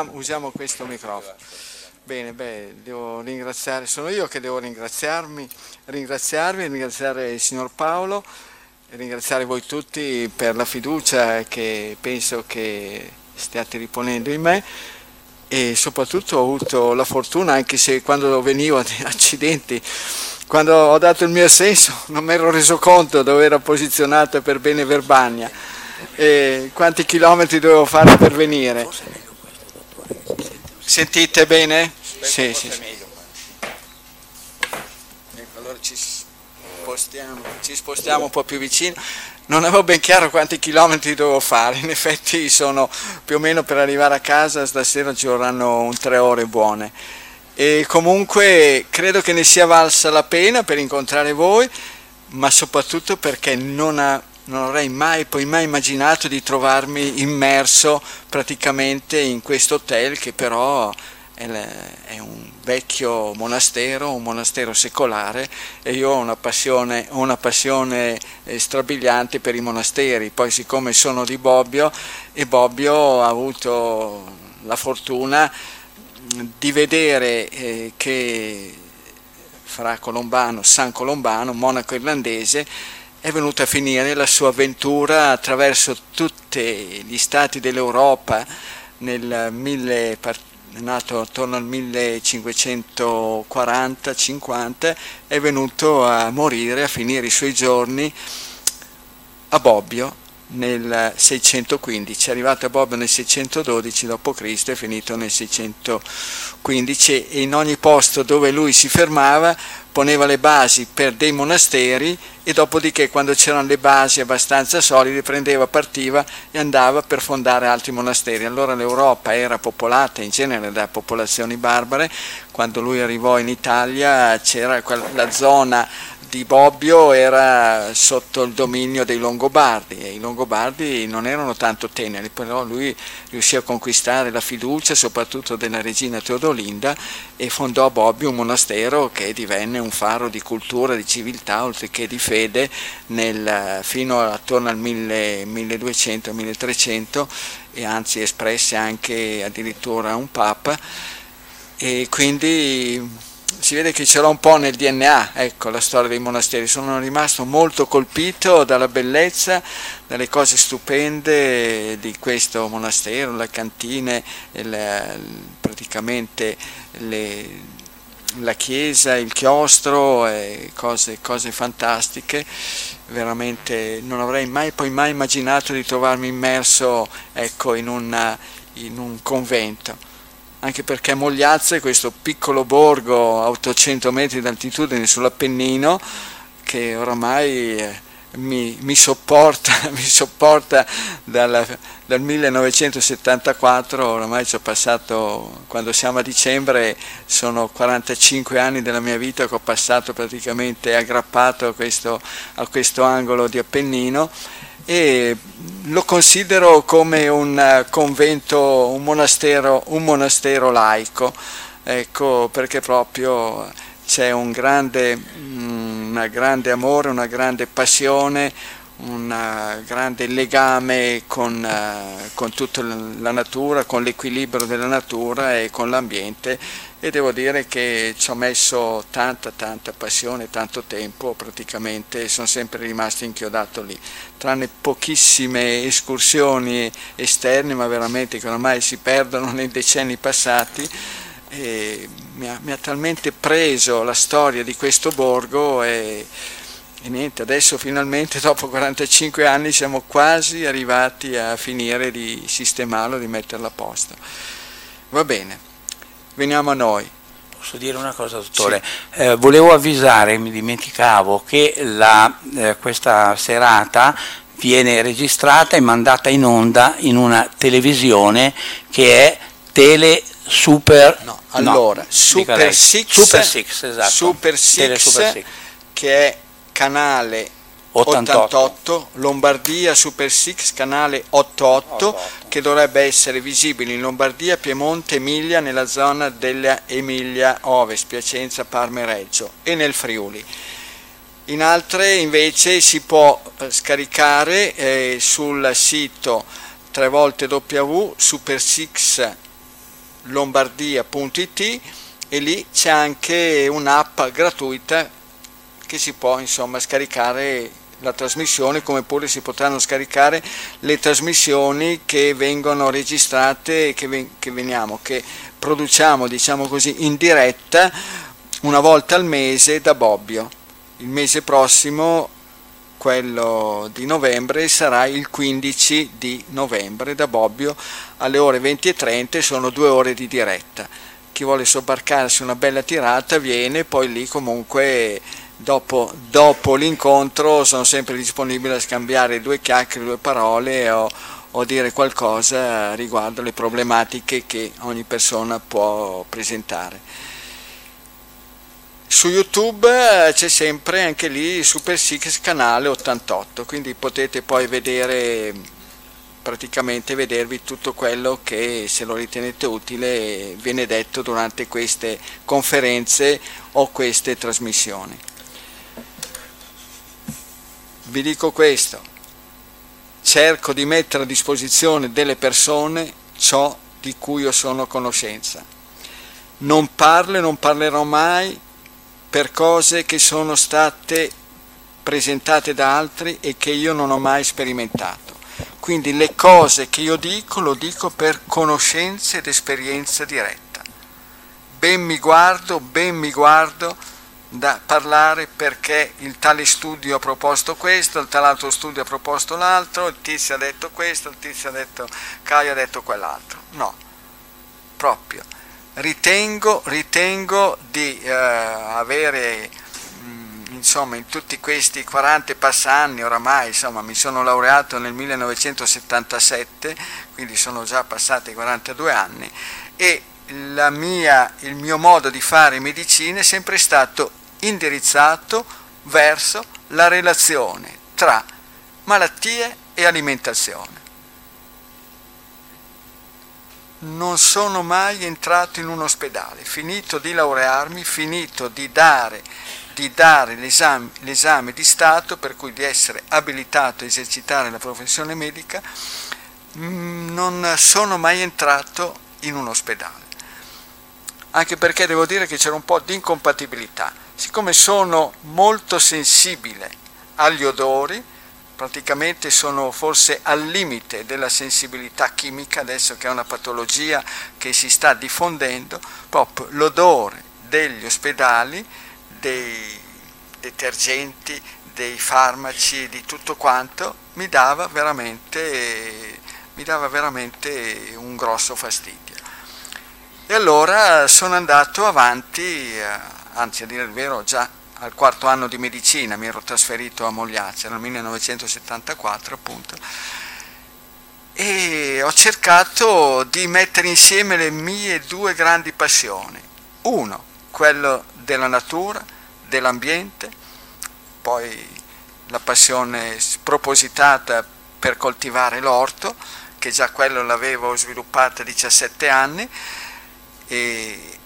usiamo, usiamo questo microfono. Bene, beh, devo ringraziare, sono io che devo ringraziarmi, ringraziarvi, ringraziare il signor Paolo, ringraziare voi tutti per la fiducia che penso che stiate riponendo in me e soprattutto ho avuto la fortuna, anche se quando venivo, accidenti, quando ho dato il mio assenso non mi ero reso conto dove era posizionata per bene Verbania e quanti chilometri dovevo fare per venire. Sentite bene? Sì, sì, sì. Ecco, allora ci spostiamo, ci spostiamo un po' più vicino. Non avevo ben chiaro quanti chilometri dovevo fare, in effetti sono più o meno per arrivare a casa, stasera ci vorranno un tre ore buone e comunque credo che ne sia valsa la pena per incontrare voi, ma soprattutto perché non, ha, non avrei mai, poi mai immaginato di trovarmi immerso praticamente in questo hotel che però è un vecchio monastero, un monastero secolare e io ho una passione, ho una passione eh, strabiliante per i monasteri, poi siccome sono di Bobbio e Bobbio ha avuto la fortuna di vedere eh, che fra Colombano, San Colombano, monaco irlandese, è venuta a finire la sua avventura attraverso tutti gli stati dell'Europa nel mille, nato attorno al 1540-50, è venuto a morire, a finire i suoi giorni a Bobbio, nel 615, è arrivato a Bobbio nel 612 d.C. è finito nel 615 e in ogni posto dove lui si fermava poneva le basi per dei monasteri e dopodiché quando c'erano le basi abbastanza solide prendeva, partiva e andava per fondare altri monasteri. Allora l'Europa era popolata in genere da popolazioni barbare, quando lui arrivò in Italia c'era la zona di Bobbio era sotto il dominio dei Longobardi e i Longobardi non erano tanto teneri, però lui riuscì a conquistare la fiducia soprattutto della regina Teodolinda e fondò a Bobbio un monastero che divenne un faro di cultura, di civiltà, oltre che di fede nel, fino attorno al 1200-1300 e anzi espresse anche addirittura un papa e quindi si vede che ce l'ho un po' nel DNA, ecco, la storia dei monasteri. Sono rimasto molto colpito dalla bellezza, dalle cose stupende di questo monastero, le cantine, il, praticamente le, la chiesa, il chiostro, cose, cose, fantastiche. Veramente non avrei mai, poi mai immaginato di trovarmi immerso ecco, in, una, in un convento anche perché Mogliazzo è questo piccolo borgo a 800 metri d'altitudine sull'Appennino che oramai mi, mi, sopporta, mi sopporta dal, dal 1974, oramai ci ho passato, quando siamo a dicembre, sono 45 anni della mia vita che ho passato praticamente aggrappato a questo, a questo angolo di Appennino e lo considero come un eh, convento, un monastero, un monastero laico, ecco, perché proprio c'è un grande, mm, un grande amore, una grande passione, un eh, grande legame con, uh, con, tutta la natura, con l'equilibrio della natura e con l'ambiente e devo dire che ci ho messo tanta tanta passione, tanto tempo praticamente, sono sempre rimasto inchiodato lì, tranne pochissime escursioni esterne ma veramente che ormai si perdono nei decenni passati. Mi ha, mi, ha, talmente preso la storia di questo borgo e, e niente, adesso finalmente dopo 45 anni siamo quasi arrivati a finire di sistemarlo, di metterlo a posto. Va bene, veniamo a noi. Posso dire una cosa, dottore? Sì. Eh, volevo avvisare, mi dimenticavo, che la, eh, questa serata viene registrata e mandata in onda in una televisione che è Tele Super... No, allora, no, Super, Six, Super Six, esatto. Super Six, Super Six, che è canale 88. 88. Lombardia Super 6 canale 88, 88, che dovrebbe essere visibile in Lombardia, Piemonte, Emilia nella zona della Emilia Ovest, Piacenza, Parma e Reggio e nel Friuli. in altre invece si può eh, scaricare eh, sul sito 3 volte www.supersixlombardia.it e lì c'è anche un'app gratuita che si può insomma scaricare la trasmissione come pure si potranno scaricare le trasmissioni che vengono registrate che, ven- che veniamo che produciamo diciamo così in diretta una volta al mese da Bobbio. Il mese prossimo, quello di novembre, sarà il 15 di novembre da Bobbio alle ore 20.30, sono due ore di diretta. Chi vuole sobbarcarsi una bella tirata viene, poi lì comunque dopo, dopo l'incontro sono sempre disponibile a scambiare due chiacchiere, due parole o, o dire qualcosa riguardo le problematiche che ogni persona può presentare. Su YouTube eh, c'è sempre anche lì Super Six canale 88, quindi potete poi vedere praticamente vedervi tutto quello che se lo ritenete utile viene detto durante queste conferenze o queste trasmissioni. Vi dico questo, cerco di mettere a disposizione delle persone ciò di cui io sono a conoscenza. Non parlo e non parlerò mai per cose che sono state presentate da altri e che io non ho mai sperimentato. Quindi le cose che io dico lo dico per conoscenza ed esperienza diretta. Ben mi guardo, ben mi guardo da parlare perché il tale studio ha proposto questo, il altro studio ha proposto l'altro, il tizio ha detto questo, il tizio ha detto, Caio ha detto quell'altro. No, proprio ritengo, ritengo di eh, avere mm, insomma in tutti questi 40 passanni oramai insomma mi sono laureato nel 1977 quindi sono già passati 42 anni e mia, il mio modo di fare medicina è sempre stato indirizzato verso la relazione tra malattie e alimentazione non sono mai entrato in un ospedale, finito di laurearmi, finito di dare, di dare l'esame, l'esame, di Stato, per cui di essere abilitato a esercitare la professione medica, mm, non sono mai entrato in un ospedale. Anche perché devo dire che c'era un po' di incompatibilità. Siccome sono molto sensibile agli odori, praticamente sono forse al limite della sensibilità chimica, adesso che è una patologia che si sta diffondendo, proprio l'odore degli ospedali, dei detergenti, dei farmaci, di tutto quanto, mi dava veramente, mi dava veramente un grosso fastidio. E allora sono andato avanti, eh, anzi a dire il vero già al quarto anno di medicina, mi ero trasferito a Mogliazzo, nel 1974 appunto, e ho cercato di mettere insieme le mie due grandi passioni. Uno, quello della natura, dell'ambiente, poi la passione spropositata per coltivare l'orto, che già quello l'avevo sviluppata a 17 anni, e,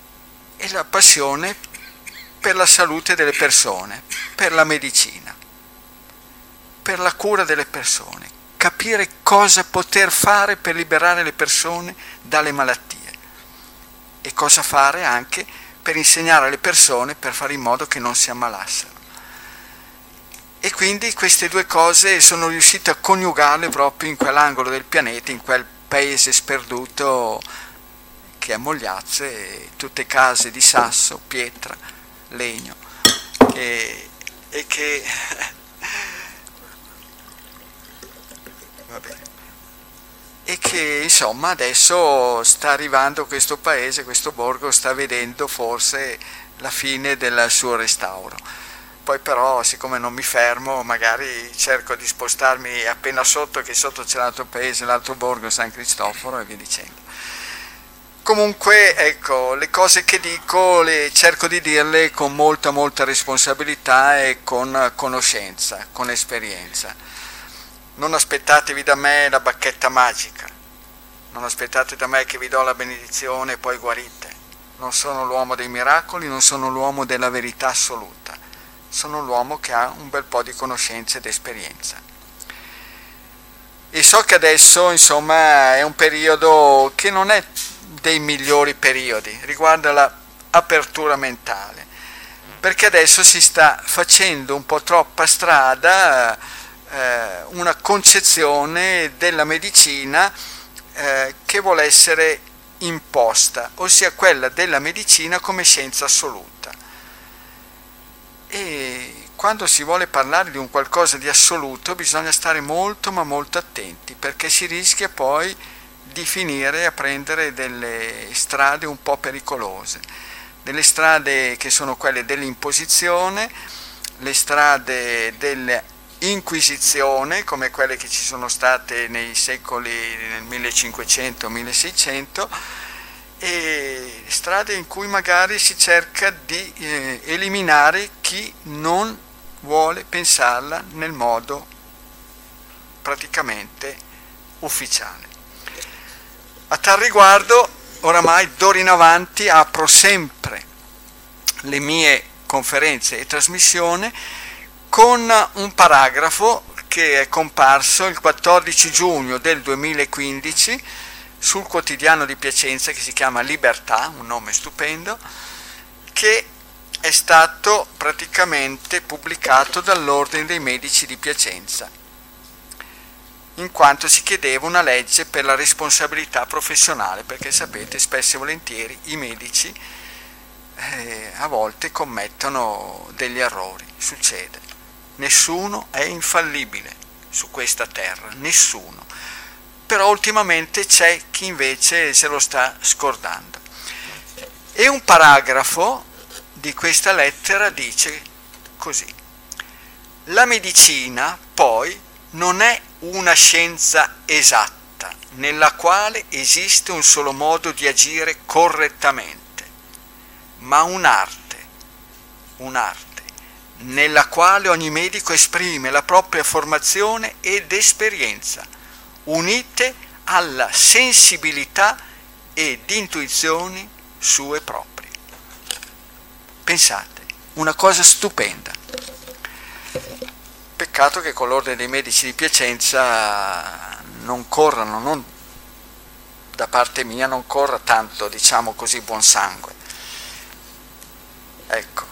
e la passione per la salute delle persone, per la medicina, per la cura delle persone, capire cosa poter fare per liberare le persone dalle malattie e cosa fare anche per insegnare alle persone per fare in modo che non si ammalassero. E quindi queste due cose sono riuscito a coniugarle proprio in quell'angolo del pianeta, in quel paese sperduto che è Mogliazze, tutte case di sasso, pietra, legno e, e che e che insomma adesso sta arrivando questo paese, questo borgo sta vedendo forse la fine del suo restauro. Poi però siccome non mi fermo magari cerco di spostarmi appena sotto che sotto c'è l'altro paese, l'altro borgo San Cristoforo e via dicendo. Comunque, ecco, le cose che dico le cerco di dirle con molta, molta responsabilità e con conoscenza, con esperienza. Non aspettatevi da me la bacchetta magica, non aspettate da me che vi do la benedizione e poi guarite. Non sono l'uomo dei miracoli, non sono l'uomo della verità assoluta. sono l'uomo che ha un bel po' di conoscenza ed esperienza. E so che adesso, insomma, è un periodo che non è dei migliori periodi, riguarda l'apertura mentale, perché adesso si sta facendo un po' troppa strada eh, una concezione della medicina eh, che vuole essere imposta, ossia quella della medicina come scienza assoluta. E quando si vuole parlare di un qualcosa di assoluto bisogna stare molto ma molto attenti perché si rischia poi di finire a prendere delle strade un po' pericolose, delle strade che sono quelle dell'imposizione, le strade dell'inquisizione come quelle che ci sono state nei secoli nel 1500-1600 e strade in cui magari si cerca di eh, eliminare chi non vuole pensarla nel modo praticamente ufficiale. A tal riguardo, oramai d'ora in avanti apro sempre le mie conferenze e trasmissioni con un paragrafo che è comparso il 14 giugno del 2015 sul quotidiano di Piacenza che si chiama Libertà, un nome stupendo, che è stato praticamente pubblicato dall'Ordine dei Medici di Piacenza, in quanto si chiedeva una legge per la responsabilità professionale, perché sapete, spesso e volentieri i medici eh, a volte commettono degli errori, succede. Nessuno è infallibile su questa terra, nessuno però ultimamente c'è chi invece se lo sta scordando. E un paragrafo di questa lettera dice così. La medicina poi non è una scienza esatta nella quale esiste un solo modo di agire correttamente, ma un'arte, un'arte nella quale ogni medico esprime la propria formazione ed esperienza unite alla sensibilità ed intuizioni sue proprie. Pensate, una cosa stupenda. Peccato che con l'ordine dei medici di Piacenza non corrano, non, da parte mia non corra tanto, diciamo così, buon sangue. Ecco,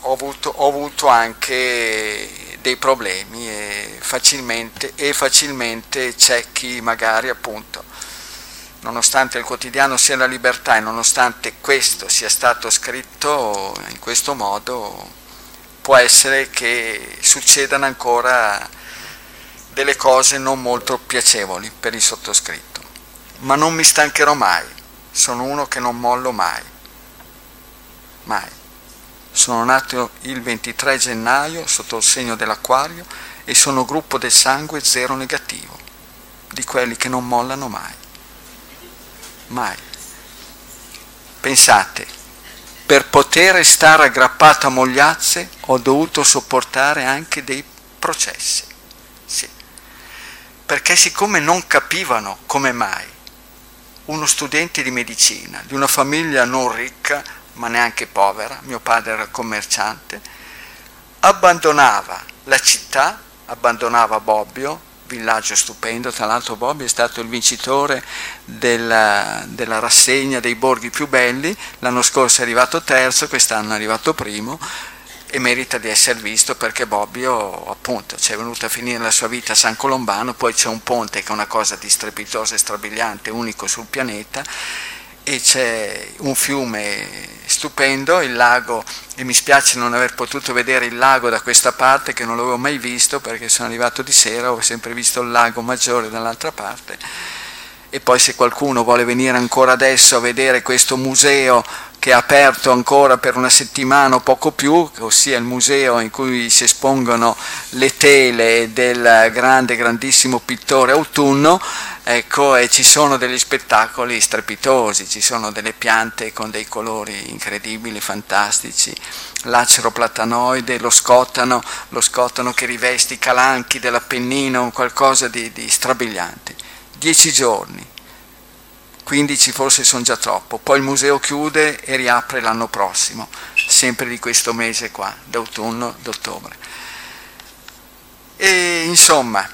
ho avuto, ho avuto anche dei problemi e facilmente, e facilmente c'è chi magari appunto nonostante il quotidiano sia la libertà e nonostante questo sia stato scritto in questo modo, può essere che succedano ancora delle cose non molto piacevoli per il sottoscritto. Ma non mi stancherò mai, sono uno che non mollo mai, mai. Sono nato il 23 gennaio sotto il segno dell'acquario e sono gruppo del sangue zero negativo, di quelli che non mollano mai. Mai. Pensate, per poter stare aggrappato a Mogliazze ho dovuto sopportare anche dei processi. Sì. Perché siccome non capivano come mai uno studente di medicina di una famiglia non ricca ma neanche povera, mio padre era commerciante, abbandonava la città, abbandonava Bobbio, villaggio stupendo, tra l'altro Bobbio è stato il vincitore della, della, rassegna dei borghi più belli, l'anno scorso è arrivato terzo, quest'anno è arrivato primo e merita di essere visto perché Bobbio appunto ci è venuto a finire la sua vita a San Colombano, poi c'è un ponte che è una cosa di strepitosa e strabiliante, unico sul pianeta e c'è un fiume stupendo, il lago, e mi spiace non aver potuto vedere il lago da questa parte che non l'avevo mai visto perché sono arrivato di sera, ho sempre visto il lago maggiore dall'altra parte e poi se qualcuno vuole venire ancora adesso a vedere questo museo che è aperto ancora per una settimana o poco più, ossia il museo in cui si espongono le tele del grande, grandissimo pittore Autunno, ecco, e ci sono degli spettacoli strepitosi, ci sono delle piante con dei colori incredibili, fantastici, l'acero platanoide, lo scottano, lo scottano che riveste i calanchi dell'Appennino, qualcosa di, di strabiliante. Dieci giorni, 15 forse sono già troppo, poi il museo chiude e riapre l'anno prossimo. sempre di questo mese qua, d'autunno, d'ottobre. E insomma,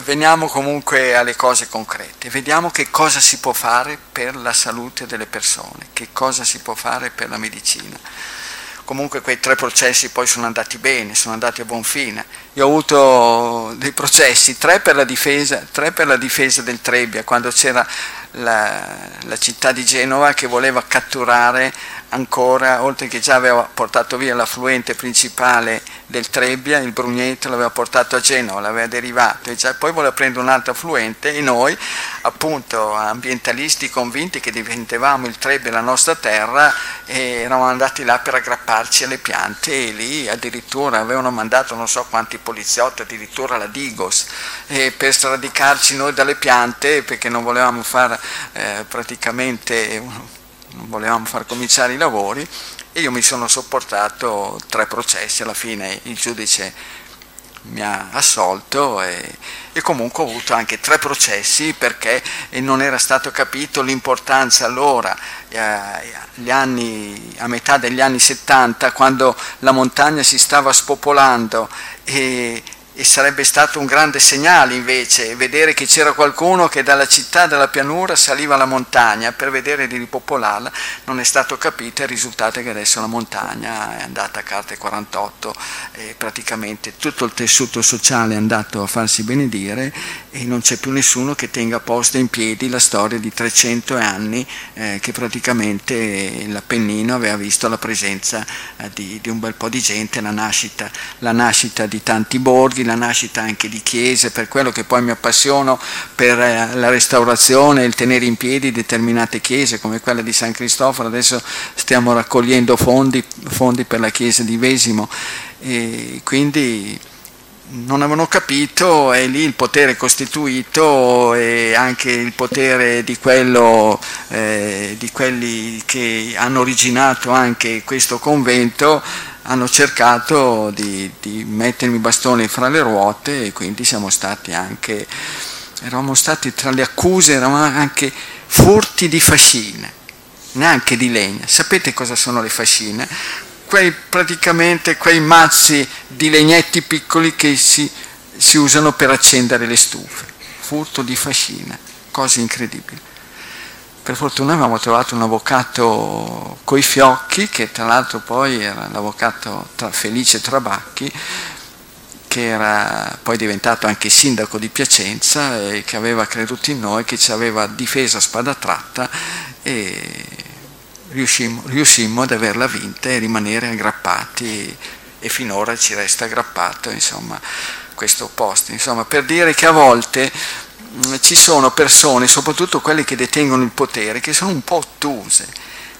veniamo comunque alle cose concrete, vediamo che cosa si può fare per la salute delle persone, che cosa si può fare per la medicina. Comunque quei tre processi poi sono andati bene, sono andati a buon fine. Io ho avuto dei processi, tre per la difesa, per la difesa del Trebbia, quando c'era la, la città di Genova che voleva catturare ancora, oltre che già aveva portato via l'affluente principale del Trebbia, il Brugneto l'aveva portato a Genova, l'aveva derivato e già, poi voleva prendere un altro affluente e noi, appunto ambientalisti convinti che diventavamo il Trebbia la nostra terra, eravamo andati là per aggrapparci alle piante e lì addirittura avevano mandato non so quanti poliziotti, addirittura la Digos, per stradicarci noi dalle piante perché non volevamo fare eh, praticamente volevamo far cominciare i lavori e io mi sono sopportato tre processi, alla fine il giudice mi ha assolto e, e, comunque ho avuto anche tre processi perché non era stato capito l'importanza allora, eh, anni, a metà degli anni 70, quando la montagna si stava spopolando e, e sarebbe stato un grande segnale invece vedere che c'era qualcuno che dalla città, dalla pianura saliva alla montagna per vedere di ripopolarla, non è stato capito e il risultato è che adesso la montagna è andata a carte 48 e praticamente tutto il tessuto sociale è andato a farsi benedire e non c'è più nessuno che tenga posto in piedi la storia di 300 anni eh, che praticamente l'Appennino aveva visto la presenza eh, di, di, un bel po' di gente, la nascita, la nascita di tanti borghi, la nascita anche di chiese, per quello che poi mi appassiono per eh, la restaurazione il tenere in piedi determinate chiese come quella di San Cristoforo, adesso stiamo raccogliendo fondi, fondi per la chiesa di Vesimo. E quindi non avevano capito è lì il potere costituito e anche il potere di, quello, eh, di quelli che hanno originato anche questo convento hanno cercato di, di mettermi i bastoni fra le ruote e quindi siamo stati anche, eravamo stati tra le accuse, eravamo anche furti di fascine, neanche di legna. Sapete cosa sono le fascine? Quei, praticamente quei mazzi di legnetti piccoli che si, si usano per accendere le stufe. Furto di fascina, cose incredibili. Per fortuna avevamo trovato un avvocato coi fiocchi, che tra l'altro poi era l'avvocato Felice Trabacchi, che era poi diventato anche sindaco di Piacenza e che aveva creduto in noi, che ci aveva difesa a spada tratta e riuscimmo, riuscimmo ad averla vinta e rimanere aggrappati e finora ci resta aggrappato insomma, questo posto. Insomma, per dire che a volte ci sono persone, soprattutto quelle che detengono il potere, che sono un po' ottuse,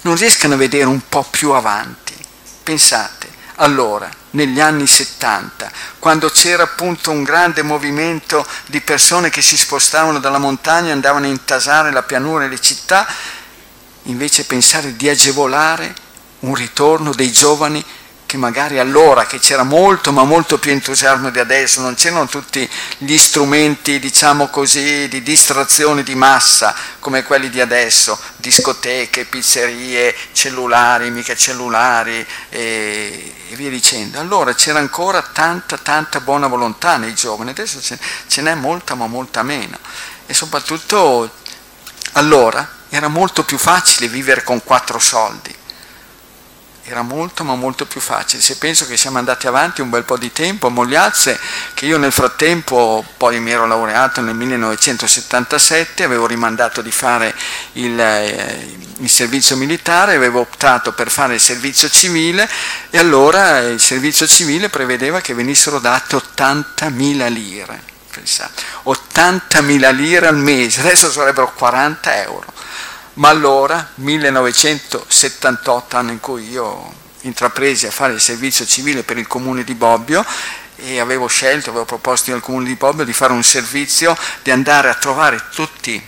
non riescono a vedere un po' più avanti. Pensate, allora, negli anni 70, quando c'era appunto un grande movimento di persone che si spostavano dalla montagna e andavano a intasare la pianura e le città, invece pensare di agevolare un ritorno dei giovani che magari allora che c'era molto ma molto più entusiasmo di adesso, non c'erano tutti gli strumenti diciamo così di distrazione di massa come quelli di adesso, discoteche, pizzerie, cellulari, mica cellulari e, e via dicendo. Allora c'era ancora tanta tanta buona volontà nei giovani, adesso ce, ce n'è molta ma molta meno. E soprattutto allora era molto più facile vivere con quattro soldi era molto ma molto più facile. Se penso che siamo andati avanti un bel po' di tempo, Mogliazze, che io nel frattempo poi mi ero laureato nel 1977, avevo rimandato di fare il, eh, il servizio militare, avevo optato per fare il servizio civile e allora il servizio civile prevedeva che venissero date 80.000 lire. Pensate, 80.000 lire al mese, adesso sarebbero 40 euro ma allora, 1978, anno in cui io intrapresi a fare il servizio civile per il comune di Bobbio e avevo scelto, avevo proposto al comune di Bobbio di fare un servizio, di andare a trovare tutti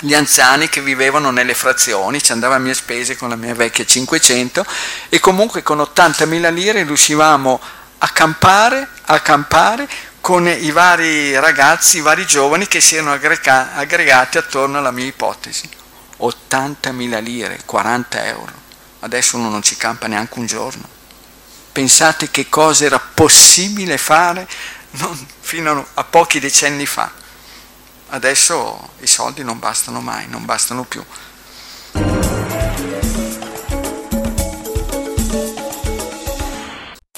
gli anziani che vivevano nelle frazioni, ci andava a mie spese con la mia vecchia 500 e comunque con 80.000 lire riuscivamo a campare, a campare con i vari ragazzi, i vari giovani che si erano aggregati attorno alla mia ipotesi. 80.000 lire, 40 euro adesso uno non ci campa neanche un giorno. Pensate che cosa era possibile fare non, fino a pochi decenni fa. Adesso i soldi non bastano mai, non bastano più.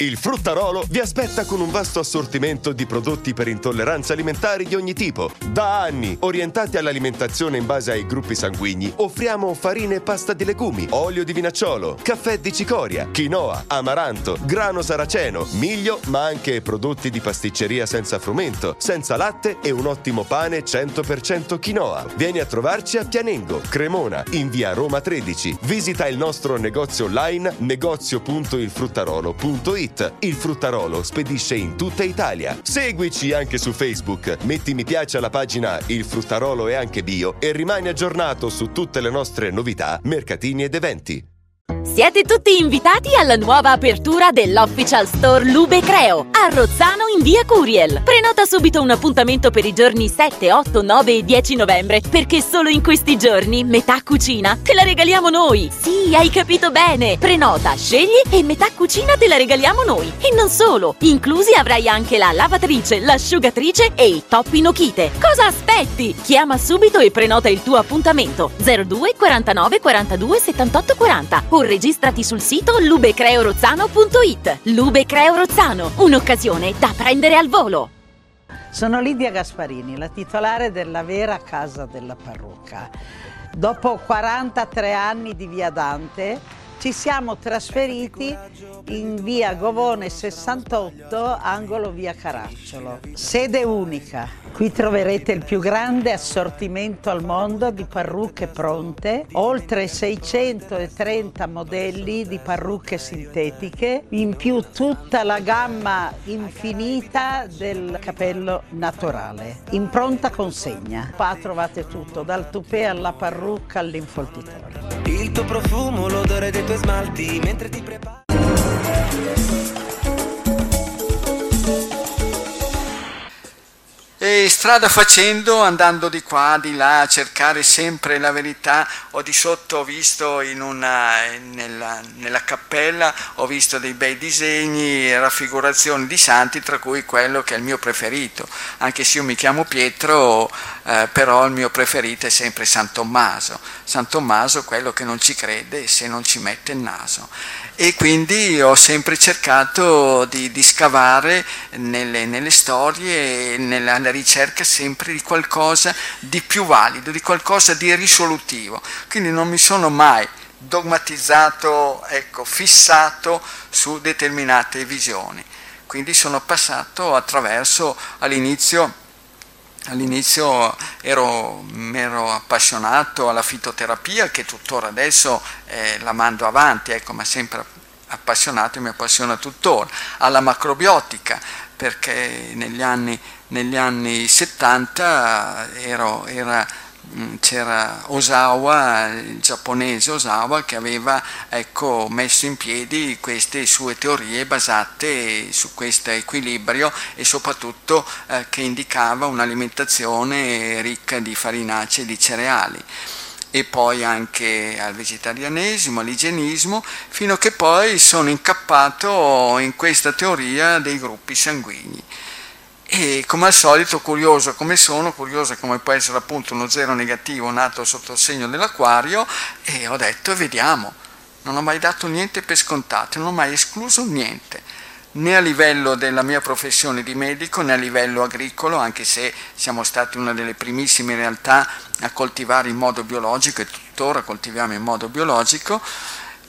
Il Fruttarolo vi aspetta con un vasto assortimento di prodotti per intolleranze alimentari di ogni tipo. Da anni, orientati all'alimentazione in base ai gruppi sanguigni, offriamo farine e pasta di legumi, olio di vinacciolo, caffè di cicoria, quinoa, amaranto, grano saraceno, miglio, ma anche prodotti di pasticceria senza frumento, senza latte e un ottimo pane 100% quinoa. Vieni a trovarci a Pianengo, Cremona, in via Roma 13. Visita il nostro negozio online negozio.ilfruttarolo.it Fruit. Il Fruttarolo spedisce in tutta Italia. Seguici anche su Facebook, metti mi piace alla pagina Il Fruttarolo è anche bio e rimani aggiornato su tutte le nostre novità, mercatini ed eventi. Siete tutti invitati alla nuova apertura dell'Official Store Lube Creo a Rozzano in via Curiel. Prenota subito un appuntamento per i giorni 7, 8, 9 e 10 novembre perché solo in questi giorni metà cucina te la regaliamo noi. Sì, hai capito bene. Prenota, scegli e metà cucina te la regaliamo noi. E non solo, inclusi avrai anche la lavatrice, l'asciugatrice e i top in okite. Cosa aspetti? Chiama subito e prenota il tuo appuntamento 02 49 42 78 40 o registrati sul sito lubecreorozzano.it. Lube Creo Rozzano, un'occasione da prendere al volo. Sono Lidia Gasparini, la titolare della vera casa della parrucca. Dopo 43 anni di Via Dante, ci siamo trasferiti in via Govone 68, angolo via Caracciolo. Sede unica. Qui troverete il più grande assortimento al mondo di parrucche pronte, oltre 630 modelli di parrucche sintetiche, in più tutta la gamma infinita del capello naturale. In pronta consegna. Qua trovate tutto, dal tupè alla parrucca all'infoltitore. Il tuo profumo, l'odore dei tuoi smalti mentre ti prepari. E strada facendo, andando di qua, di là, a cercare sempre la verità, ho di sotto visto una, nella, nella, cappella, ho visto dei bei disegni, raffigurazioni di santi, tra cui quello che è il mio preferito. Anche se io mi chiamo Pietro, eh, però il mio preferito è sempre San Tommaso. San Tommaso, quello che non ci crede se non ci mette il naso e quindi ho sempre cercato di, di scavare nelle, nelle storie, nella, nella, ricerca sempre di qualcosa di più valido, di qualcosa di risolutivo. Quindi non mi sono mai dogmatizzato, ecco, fissato su determinate visioni. Quindi sono passato attraverso all'inizio All'inizio ero, ero, appassionato alla fitoterapia che tuttora adesso eh, la mando avanti, ecco, ma sempre appassionato e mi appassiona tuttora, alla macrobiotica perché negli anni, negli anni 70 ero, era Mm, c'era Osawa, il giapponese Osawa, che aveva ecco, messo in piedi queste sue teorie basate su questo equilibrio e soprattutto eh, che indicava un'alimentazione ricca di farinacee e di cereali e poi anche al vegetarianesimo, all'igienismo, fino a che poi sono incappato in questa teoria dei gruppi sanguigni. E come al solito, curioso come sono, curioso come può essere appunto uno zero negativo nato sotto il segno dell'acquario, e ho detto vediamo, non ho mai dato niente per scontato, non ho mai escluso niente, né a livello della mia professione di medico né a livello agricolo, anche se siamo stati una delle primissime realtà a coltivare in modo biologico e tuttora coltiviamo in modo biologico,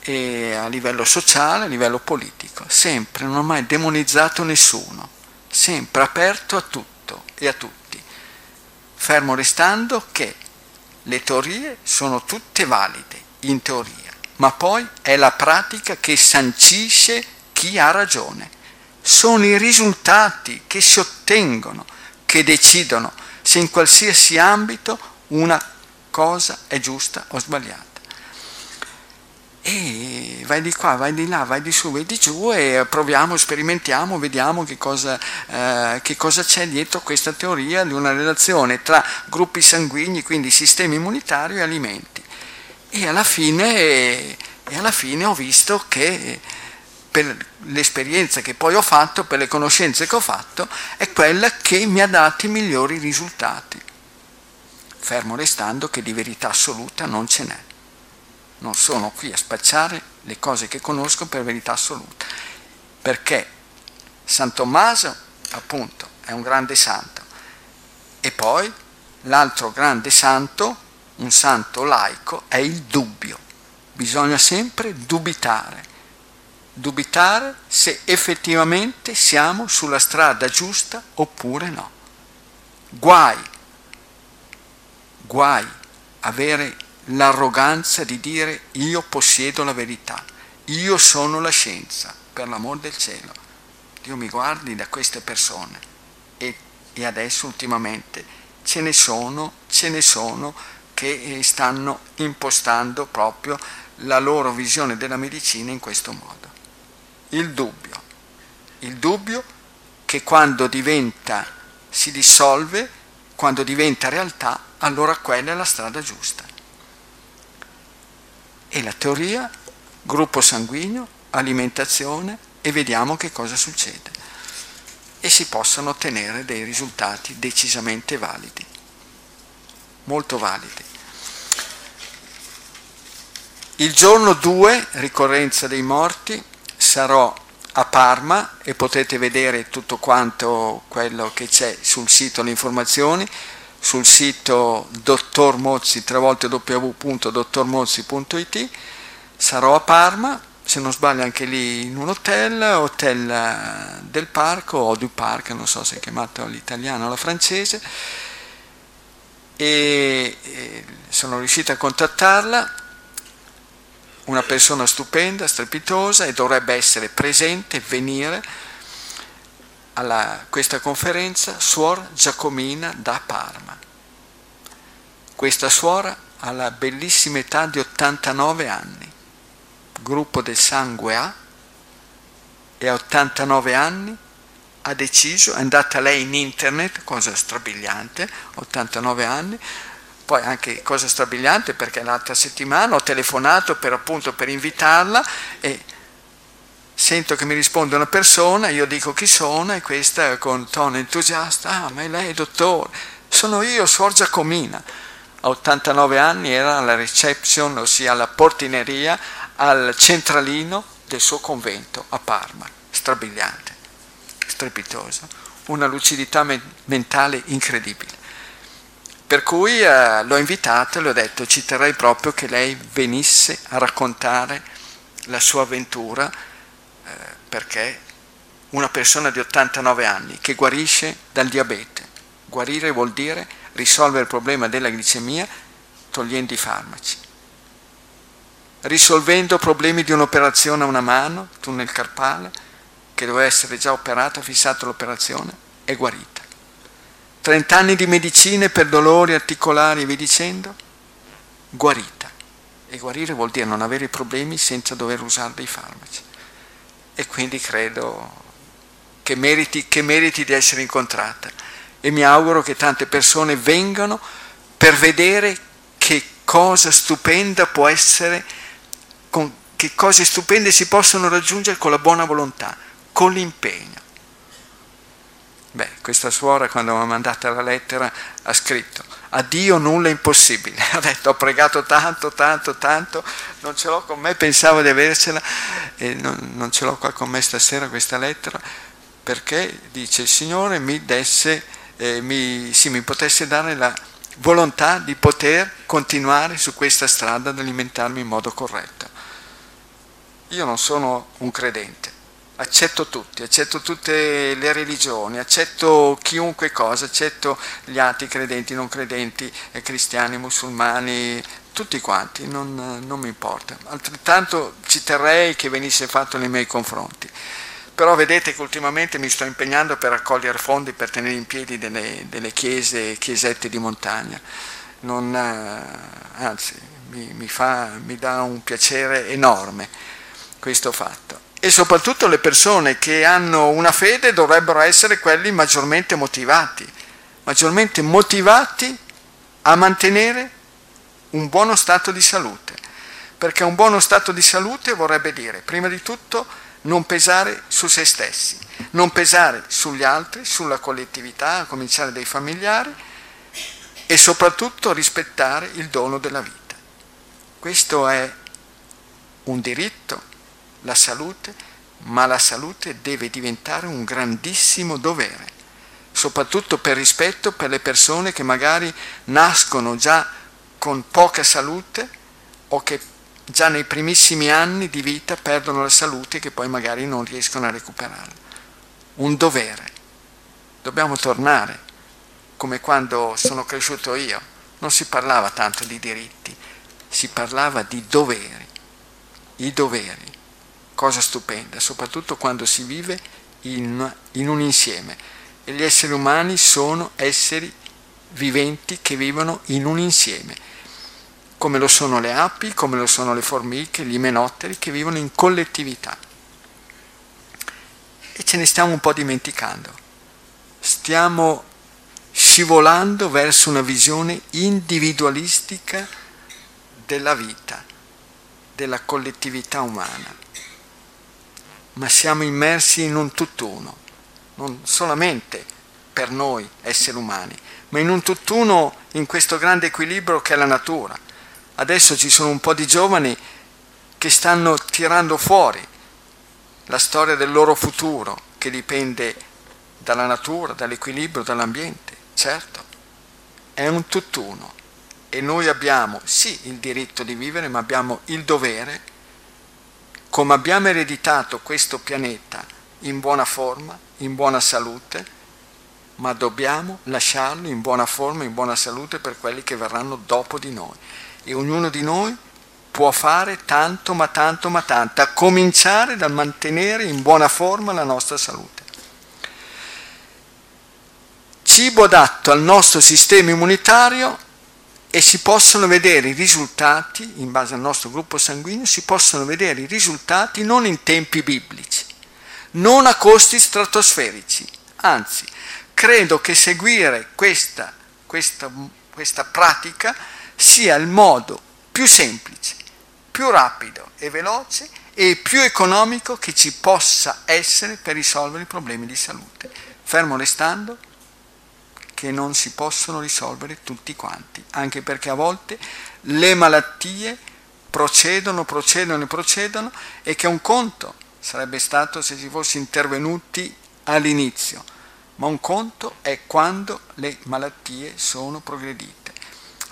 e a livello sociale, a livello politico, sempre, non ho mai demonizzato nessuno. Sempre aperto a tutto e a tutti, fermo restando che le teorie sono tutte valide in teoria, ma poi è la pratica che sancisce chi ha ragione. Sono i risultati che si ottengono che decidono se in qualsiasi ambito una cosa è giusta o sbagliata e vai di qua, vai di là, vai di su, vai di giù e proviamo, sperimentiamo, vediamo che cosa, eh, che cosa c'è dietro questa teoria di una relazione tra gruppi sanguigni, quindi sistema immunitario e alimenti. E alla fine E alla fine ho visto che per l'esperienza che poi ho fatto, per le conoscenze che ho fatto, è quella che mi ha dato i migliori risultati. Fermo restando che di verità assoluta non ce n'è. Non sono qui a spacciare le cose che conosco per verità assoluta. Perché San Tommaso, appunto, è un grande santo. E poi l'altro grande santo, un santo laico, è il dubbio. Bisogna sempre dubitare dubitare se effettivamente siamo sulla strada giusta oppure no. Guai, guai avere l'arroganza di dire io possiedo la verità, io sono la scienza, per l'amor del cielo. Dio mi guardi da queste persone e, e adesso ultimamente ce ne sono, ce ne sono che stanno impostando proprio la loro visione della medicina in questo modo il dubbio. Il dubbio che quando diventa, si dissolve, quando diventa realtà, allora quella è la strada giusta. E la teoria, gruppo sanguigno, alimentazione e vediamo che cosa succede. E si possono ottenere dei risultati decisamente validi, molto validi. Il giorno 2, ricorrenza dei morti, sarò a Parma e potete vedere tutto quanto quello che c'è sul sito, le informazioni, sul sito dottor Mozzi, tre volte www.dottormozzi.it. Sarò a Parma, se non sbaglio anche lì in un hotel, hotel eh, del parco o du parc, non so se è chiamato l'italiano o la francese, e sono riuscito a contattarla una persona stupenda, strepitosa e dovrebbe essere presente, venire a questa conferenza, Suor Giacomina da Parma. Questa suora ha la bellissima età di 89 anni, gruppo del sangue A, e a 89 anni ha deciso, è andata lei in internet, cosa strabiliante, 89 anni, poi anche cosa strabiliante perché l'altra settimana ho telefonato per appunto per invitarla e sento che mi risponde una persona, io dico chi sono e questa con tono entusiasta, ah ma è lei dottore, sono io, Suor Giacomina. A 89 anni era alla reception, ossia alla portineria, al centralino del suo convento a Parma, strabiliante, strepitoso, una lucidità me- mentale incredibile. Per cui eh, l'ho invitata e le ho detto ci terrei proprio che lei venisse a raccontare la sua avventura eh, perché una persona di 89 anni che guarisce dal diabete. Guarire vuol dire risolvere il problema della glicemia togliendo i farmaci. Risolvendo problemi di un'operazione a una mano, tunnel carpale, che doveva essere già operata, fissata l'operazione, è guarita. 30 anni di medicine per dolori articolari e via dicendo, guarita. E guarire vuol dire non avere problemi senza dover usare dei farmaci. E quindi credo che meriti, che meriti di essere incontrata. E mi auguro che tante persone vengano per vedere che cosa stupenda può essere, con, che cose stupende si possono raggiungere con la buona volontà, con l'impegno. Beh, questa suora quando mi ha mandato la lettera ha scritto a Dio nulla è impossibile. Ha detto ho pregato tanto, tanto, tanto, non ce l'ho con me, pensavo di avercela e non, non ce l'ho qua con me stasera questa lettera perché dice il Signore mi desse, eh, mi, sì, mi potesse dare la volontà di poter continuare su questa strada ad alimentarmi in modo corretto. Io non sono un credente, accetto tutti, accetto tutte le religioni, accetto chiunque cosa, accetto gli atei credenti, non credenti, eh, cristiani, musulmani, tutti quanti, non, non, mi importa. Altrettanto ci terrei che venisse fatto nei miei confronti. Però vedete che ultimamente mi sto impegnando per raccogliere fondi per tenere in piedi delle, delle chiese, chiesette di montagna. Non, eh, anzi, mi, mi, fa, mi dà un piacere enorme questo fatto e soprattutto le persone che hanno una fede dovrebbero essere quelli maggiormente motivati, maggiormente motivati a mantenere un buono stato di salute, perché un buono stato di salute vorrebbe dire, prima di tutto, non pesare su se stessi, non pesare sugli altri, sulla collettività, a cominciare dai familiari e soprattutto rispettare il dono della vita. Questo è un diritto, la salute, ma la salute deve diventare un grandissimo dovere, soprattutto per rispetto per le persone che magari nascono già con poca salute o che già nei primissimi anni di vita perdono la salute che poi magari non riescono a recuperarla. Un dovere. Dobbiamo tornare, come quando sono cresciuto io. Non si parlava tanto di diritti, si parlava di doveri. I doveri. Cosa stupenda, soprattutto quando si vive in, in un insieme. E gli esseri umani sono esseri viventi che vivono in un insieme come lo sono le api, come lo sono le formiche, gli imenotteri che vivono in collettività. E ce ne stiamo un po' dimenticando. Stiamo scivolando verso una visione individualistica della vita, della collettività umana. Ma siamo immersi in un tutt'uno, non solamente per noi esseri umani, ma in un tutt'uno in questo grande equilibrio che è la natura adesso ci sono un po' di giovani che stanno tirando fuori la storia del loro futuro, che dipende dalla natura, dall'equilibrio, dall'ambiente. Certo, è un tutt'uno e noi abbiamo sì il diritto di vivere, ma abbiamo il dovere, come abbiamo ereditato questo pianeta in buona forma, in buona salute, ma dobbiamo lasciarlo in buona forma, in buona salute per quelli che verranno dopo di noi e ognuno di noi può fare tanto ma tanto ma tanto, a cominciare dal mantenere in buona forma la nostra salute. Cibo adatto al nostro sistema immunitario e si possono vedere i risultati, in base al nostro gruppo sanguigno, si possono vedere i risultati non in tempi biblici, non a costi stratosferici, anzi, credo che seguire questa, questa, questa pratica sia il modo più semplice, più rapido e veloce e più economico che ci possa essere per risolvere i problemi di salute, fermo restando che non si possono risolvere tutti quanti, anche perché a volte le malattie procedono, procedono e procedono e che un conto sarebbe stato se si fosse intervenuti all'inizio, ma un conto è quando le malattie sono progredite.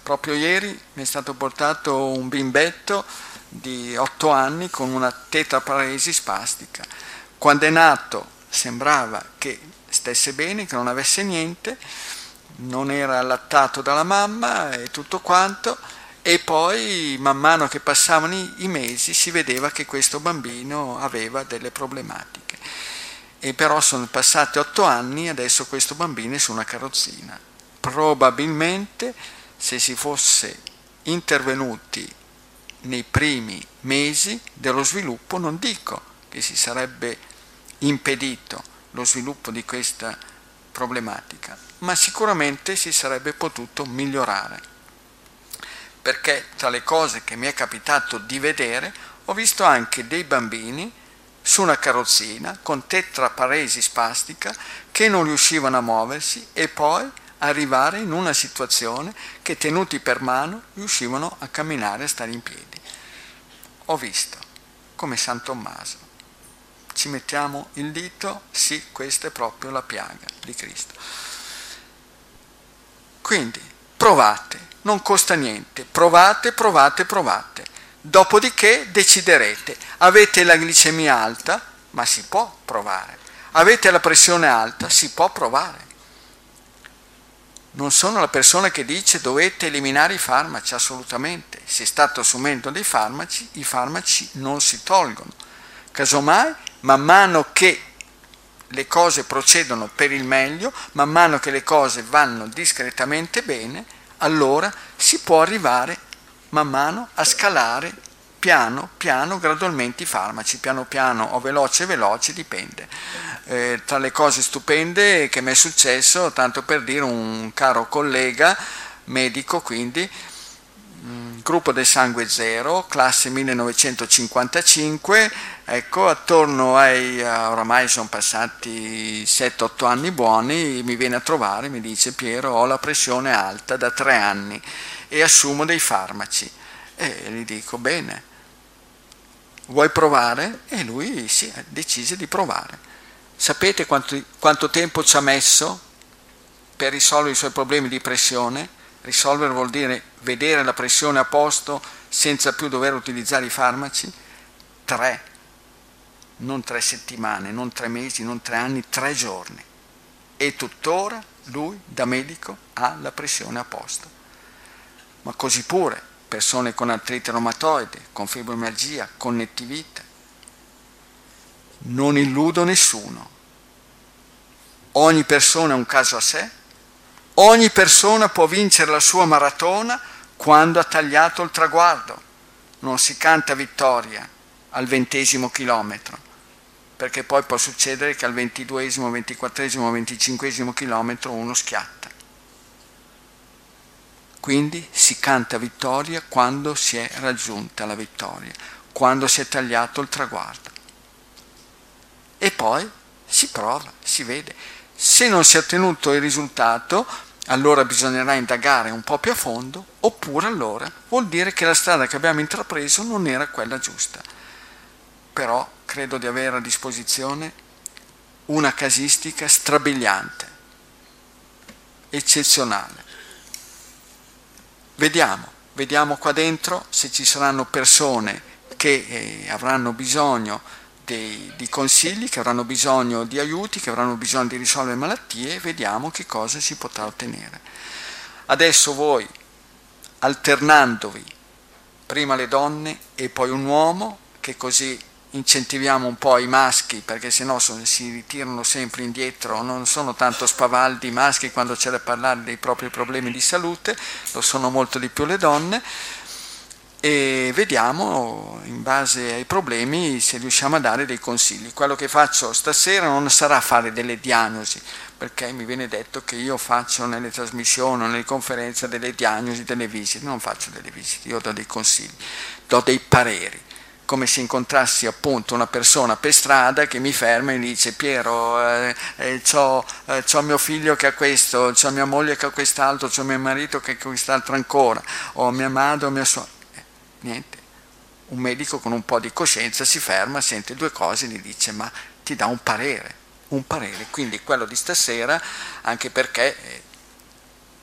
Proprio ieri mi è stato portato un bimbetto di 8 anni con una tetraparesi spastica. Quando è nato sembrava che stesse bene, che non avesse niente, non era allattato dalla mamma e tutto quanto, e poi man mano che passavano i mesi si vedeva che questo bambino aveva delle problematiche. E però sono passati otto anni, adesso questo bambino è su una carrozzina. Probabilmente se si fosse intervenuti nei primi mesi dello sviluppo, non dico che si sarebbe impedito lo sviluppo di questa problematica, ma sicuramente si sarebbe potuto migliorare. Perché tra le cose che mi è capitato di vedere, ho visto anche dei bambini su una carrozzina con tetraparesi spastica che non riuscivano a muoversi e poi arrivare in una situazione che tenuti per mano riuscivano a camminare e stare in piedi. Ho visto, come San Tommaso, ci mettiamo il dito, sì, questa è proprio la piaga di Cristo. Quindi provate, non costa niente, provate, provate, provate. Dopodiché deciderete, avete la glicemia alta, ma si può provare. Avete la pressione alta, si può provare non sono la persona che dice dovete eliminare i farmaci, assolutamente. Se state assumendo dei farmaci, i farmaci non si tolgono. Casomai, man mano che le cose procedono per il meglio, man mano che le cose vanno discretamente bene, allora si può arrivare man mano a scalare piano piano gradualmente i farmaci, piano piano o veloce veloce, dipende. Eh, tra le cose stupende che mi è successo, tanto per dire un caro collega, medico quindi, gruppo del sangue zero, classe 1955, ecco, attorno ai, oramai sono passati 7-8 anni buoni, mi viene a trovare, mi dice Piero, ho la pressione alta da tre anni e assumo dei farmaci. E gli dico, bene, vuoi provare? E lui sì, decise di provare. Sapete quanto, quanto tempo ci ha messo per risolvere i suoi problemi di pressione? Risolvere vuol dire vedere la pressione a posto senza più dover utilizzare i farmaci? Tre, non tre settimane, non tre mesi, non tre anni, tre giorni. E tuttora lui da medico ha la pressione a posto. Ma così pure persone con artrite reumatoide, con fibromialgia, connettivite. Non illudo nessuno. Ogni persona è un caso a sé Ogni persona può vincere la sua maratona quando ha tagliato il traguardo. Non si canta vittoria al ventesimo chilometro, perché poi può succedere che al ventiduesimo, ventiquattresimo, venticinquesimo chilometro uno schiatta. Quindi si canta vittoria quando si è raggiunta la vittoria, quando si è tagliato il traguardo. E poi si prova, si vede. Se non si è ottenuto il risultato, allora bisognerà indagare un po' più a fondo, oppure allora vuol dire che la strada che abbiamo intrapreso non era quella giusta. Però credo di avere a disposizione una casistica strabiliante, eccezionale. Vediamo, vediamo qua dentro se ci saranno persone che eh, avranno bisogno dei, di consigli, che avranno bisogno di aiuti, che avranno bisogno di risolvere malattie e vediamo che cosa si potrà ottenere. Adesso voi, alternandovi prima le donne e poi un uomo, che così incentiviamo un po' i maschi perché sennò si ritirano sempre indietro, non sono tanto spavaldi i maschi quando c'è da parlare dei propri problemi di salute, lo sono molto di più le donne e vediamo in base ai problemi se riusciamo a dare dei consigli. Quello che faccio stasera non sarà fare delle diagnosi, perché mi viene detto che io faccio nelle trasmissioni o nelle conferenze delle diagnosi, delle visite, non faccio delle visite, io do dei consigli, do dei pareri come se incontrassi appunto una persona per strada che mi ferma e mi dice Piero, eh, eh, ho eh, mio figlio che ha questo, ho mia moglie che ha quest'altro, ho mio marito che ha quest'altro ancora, o mia madre o mia sorella niente. Un medico con un po' di coscienza si ferma, sente due cose e gli dice ma ti dà un parere, un parere. Quindi quello di stasera, anche perché eh,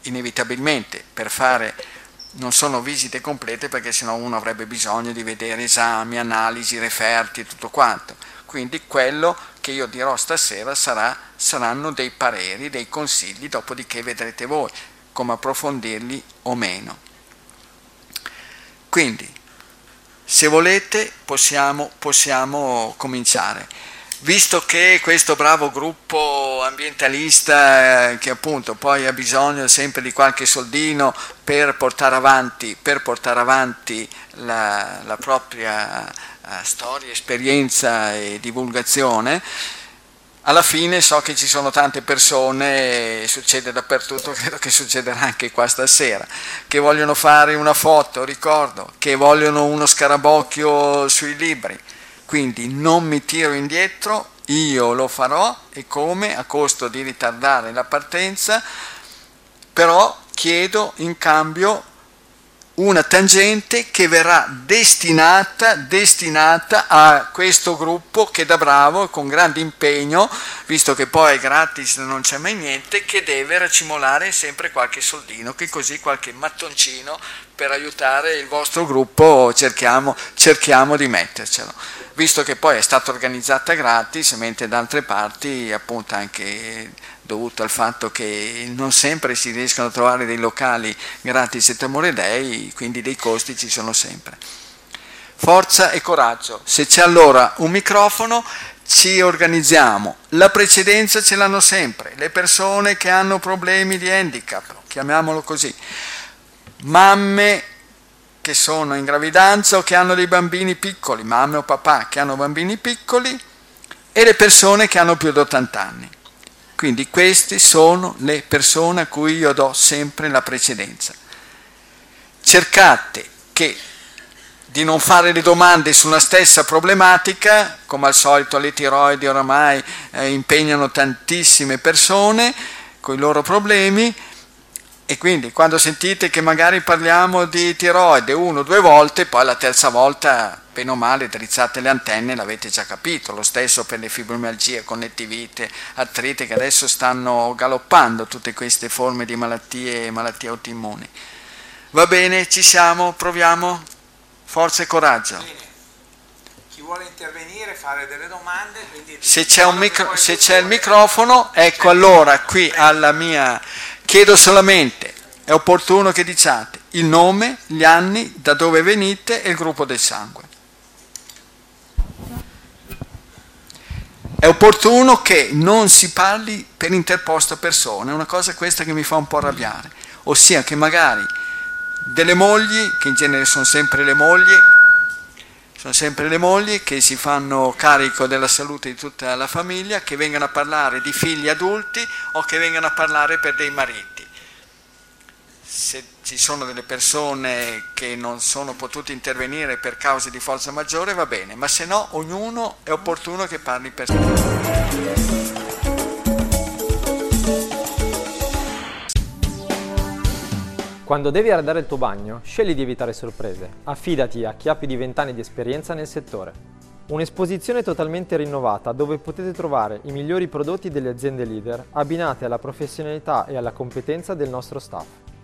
inevitabilmente per fare non sono visite complete perché sennò uno avrebbe bisogno di vedere esami, analisi, referti e tutto quanto. Quindi quello che io dirò stasera sarà, saranno dei pareri, dei consigli, dopodiché vedrete voi come approfondirli o meno. Quindi, se volete, possiamo, possiamo cominciare. Visto che questo bravo gruppo ambientalista, eh, che appunto poi ha bisogno sempre di qualche soldino per portare avanti, per portare avanti la, la propria uh, storia, esperienza e divulgazione, alla fine so che ci sono tante persone, succede dappertutto, credo che succederà anche qua stasera, che vogliono fare una foto, ricordo, che vogliono uno scarabocchio sui libri. Quindi non mi tiro indietro, io lo farò e come a costo di ritardare la partenza, però chiedo in cambio una tangente che verrà destinata, destinata a questo gruppo che da bravo, con grande impegno, visto che poi è gratis non c'è mai niente, che deve racimolare sempre qualche soldino, che così qualche mattoncino per aiutare il vostro gruppo cerchiamo, cerchiamo di mettercelo. Visto che poi è stata organizzata gratis, mentre da altre parti appunto anche dovuto al fatto che non sempre si riescono a trovare dei locali gratis e temore dei, quindi dei costi ci sono sempre. Forza e coraggio. Se c'è allora un microfono ci organizziamo. La precedenza ce l'hanno sempre, le persone che hanno problemi di handicap, chiamiamolo così. Mamme che sono in gravidanza o che hanno dei bambini piccoli, mamme o papà che hanno bambini piccoli e le persone che hanno più di 80 anni. Quindi queste sono le persone a cui io do sempre la precedenza. Cercate che di non fare le domande su una stessa problematica, come al solito le tiroidi oramai eh, impegnano tantissime persone con i loro problemi e quindi quando sentite che magari parliamo di tiroide uno o due volte, poi la terza volta, bene o male, drizzate le antenne, l'avete già capito. Lo stesso per le fibromialgie, connettivite, artrite, che adesso stanno galoppando tutte queste forme di malattie, malattie autoimmuni. Va bene, ci siamo, proviamo? Forza e coraggio. Chi vuole intervenire, fare delle domande. Se c'è, micro, se c'è il microfono, ecco allora qui alla mia... Chiedo solamente, è opportuno che diciate il nome, gli anni, da dove venite e il gruppo del sangue. È opportuno che non si parli per interposta persona, è una cosa questa che mi fa un po' arrabbiare, ossia che magari delle mogli, che in genere sono sempre le mogli, sono sempre le mogli che si fanno carico della salute di tutta la famiglia, che vengano a parlare di figli adulti o che vengano a parlare per dei mariti. Se ci sono delle persone che non sono potute intervenire per cause di forza maggiore va bene, ma se no ognuno è opportuno che parli per sé. Quando devi arredare il tuo bagno, scegli di evitare sorprese. Affidati a chi ha più di 20 anni di esperienza nel settore. Un'esposizione totalmente rinnovata dove potete trovare i migliori prodotti delle aziende leader abbinate alla professionalità e alla competenza del nostro staff.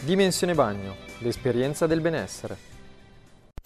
Dimensione Bagno, l'esperienza del benessere.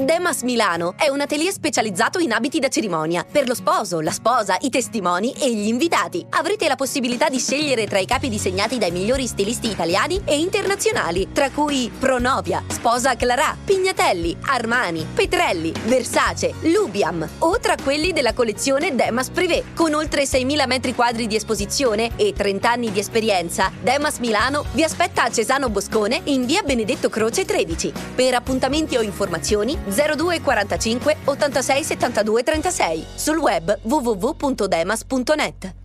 Demas Milano è un atelier specializzato in abiti da cerimonia per lo sposo, la sposa, i testimoni e gli invitati. Avrete la possibilità di scegliere tra i capi disegnati dai migliori stilisti italiani e internazionali, tra cui Pronovia, Sposa Clarà, Pignatelli, Armani, Petrelli, Versace, Lubiam o tra quelli della collezione Demas Privé. Con oltre 6.000 metri quadri di esposizione e 30 anni di esperienza, Demas Milano vi aspetta a Cesano Boscone in via Benedetto Croce 13. Per appuntamenti o informazioni 02 45 86 72 36 sul web www.demas.net.